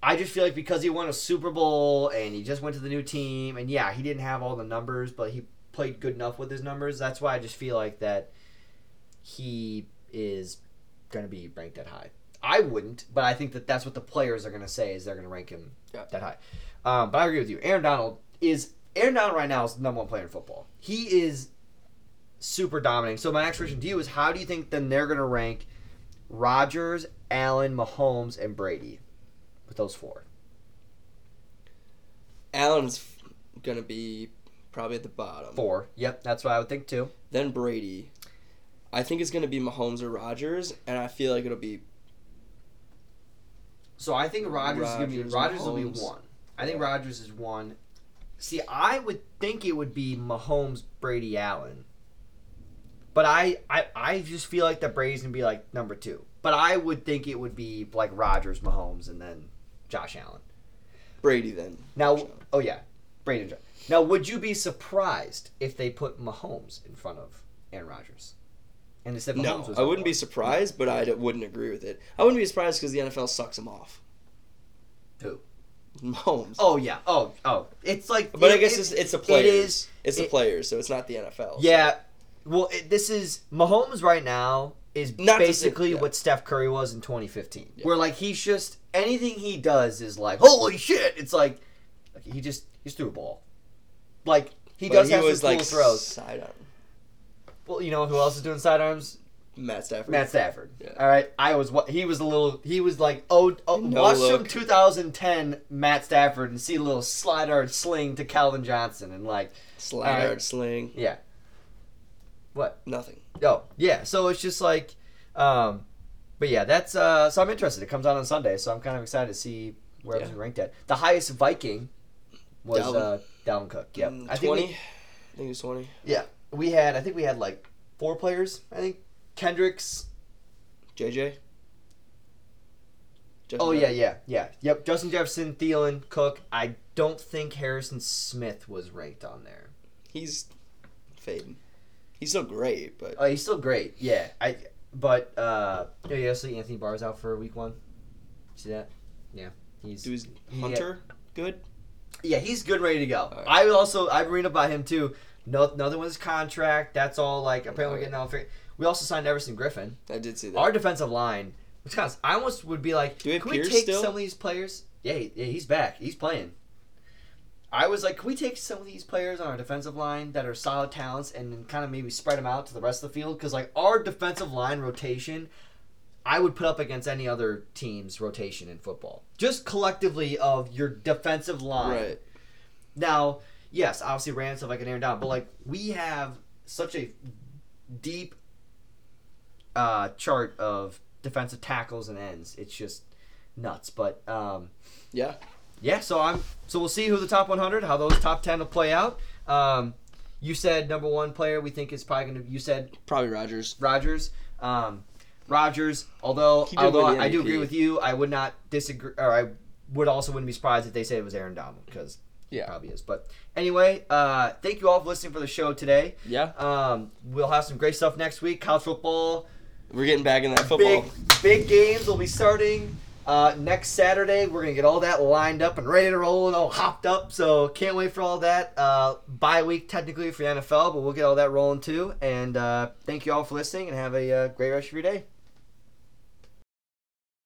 I just feel like because he won a Super Bowl and he just went to the new team, and yeah, he didn't have all the numbers, but he played good enough with his numbers. That's why I just feel like that he is gonna be ranked that high. I wouldn't, but I think that that's what the players are gonna say is they're gonna rank him Yeah. that high. Um, but I agree with you. Aaron Donald is Aaron Donald right now is the number one player in football. He is super dominating. So my next question to you is how do you think then they're gonna rank Rodgers, Allen, Mahomes, and Brady with those four? Allen's gonna be probably at the bottom. Four. Yep, that's what I would think too. Then Brady. I think it's gonna be Mahomes or Rodgers, and I feel like it'll be So I think Rodgers, is gonna be Rodgers, Rodgers will be one. I think Yeah. Rodgers is one. See, I would think it would be Mahomes, Brady, Allen. But I, I, I just feel like the Brady's gonna be like number two. But I would think it would be like Rodgers, Mahomes, and then Josh Allen. Brady. Then Now, oh yeah, Brady. And Josh. Now, would you be surprised if they put Mahomes in front of Aaron Rodgers? And said Mahomes no, was I wouldn't be surprised, but I wouldn't agree with it. I wouldn't be surprised because the NFL sucks him off. Who? Mahomes. Oh yeah. Oh oh. It's like. but I guess it- it's, it's the it players. is- It's the it- players, so it's not the NFL. so- Yeah. Well, it, this is Mahomes right now is Not basically yeah. what Steph Curry was in 2015, Yeah. where like he's just anything he does is like holy shit. It's like, like he just he just threw a ball. Like he But does he have was some cool like throws. sidearm. Well, you know who else is doing sidearms? Matt Stafford. Matt Stafford. Yeah. All right, I was what he was a little. He was like, oh, oh No watch look. some 2010 Matt Stafford and see a little slide art sling to Calvin Johnson and like, Slide Alright. art sling. yeah. What? Nothing. Oh, yeah. So it's just like, um, but yeah, that's uh. So I'm interested. It comes out on Sunday, so I'm kind of excited to see where Yeah. it's ranked at. The highest Viking was Dalvin. uh Dalvin Cook. Yeah, Mm, I think Twenty. we, I think it was twenty. yeah we had. I think we had like four players. I think Kendricks. JJ. Justin Oh yeah, yeah, yeah. Yep. Justin Jefferson, Thielen, Cook. I don't think Harrison Smith was ranked on there. He's fading. He's still great, but Oh, he's still great. Yeah. I. But uh, yeah, you see Anthony Barr's out for week one. See that? Yeah. He's. he- Hunter good? Yeah, he's good, ready to go. Alright. I also I read about him too. No, nothing with his contract. That's all. Like apparently, we're getting all. We also signed Everson Griffen. I did see that. Our defensive line, which kind of, I almost would be like, Do we can we take still? some of these players? Yeah, yeah, he's back. He's playing. I was like, can we take some of these players on our defensive line that are solid talents and then kind of maybe spread them out to the rest of the field? Because like our defensive line rotation, I would put up against any other team's rotation in football. Just collectively of your defensive line. right. Now, yes, obviously Rams have like an Aaron Donald, but like we have such a deep uh, chart of defensive tackles and ends. It's just nuts. But um, Yeah. Yeah, so I'm so we'll see who the top 100, how those top 10 will play out. Um, you said number one player we think is probably going to. You said Probably Rodgers. Rodgers. Um, Rodgers, although although I do agree with you, I would not disagree, or I would also wouldn't be surprised if they said it was Aaron Donald because Yeah. it probably is. But anyway, uh, thank you all for listening for the show today. Yeah. Um, we'll have some great stuff next week. College football, We're getting back in that football. big big games will be starting uh, next Saturday. We're gonna get all that lined up and ready to roll and all hopped up. So can't wait for all that. Uh, bye week technically for the NFL, but we'll get all that rolling too. And uh, thank you all for listening and have a uh, great rest of your day.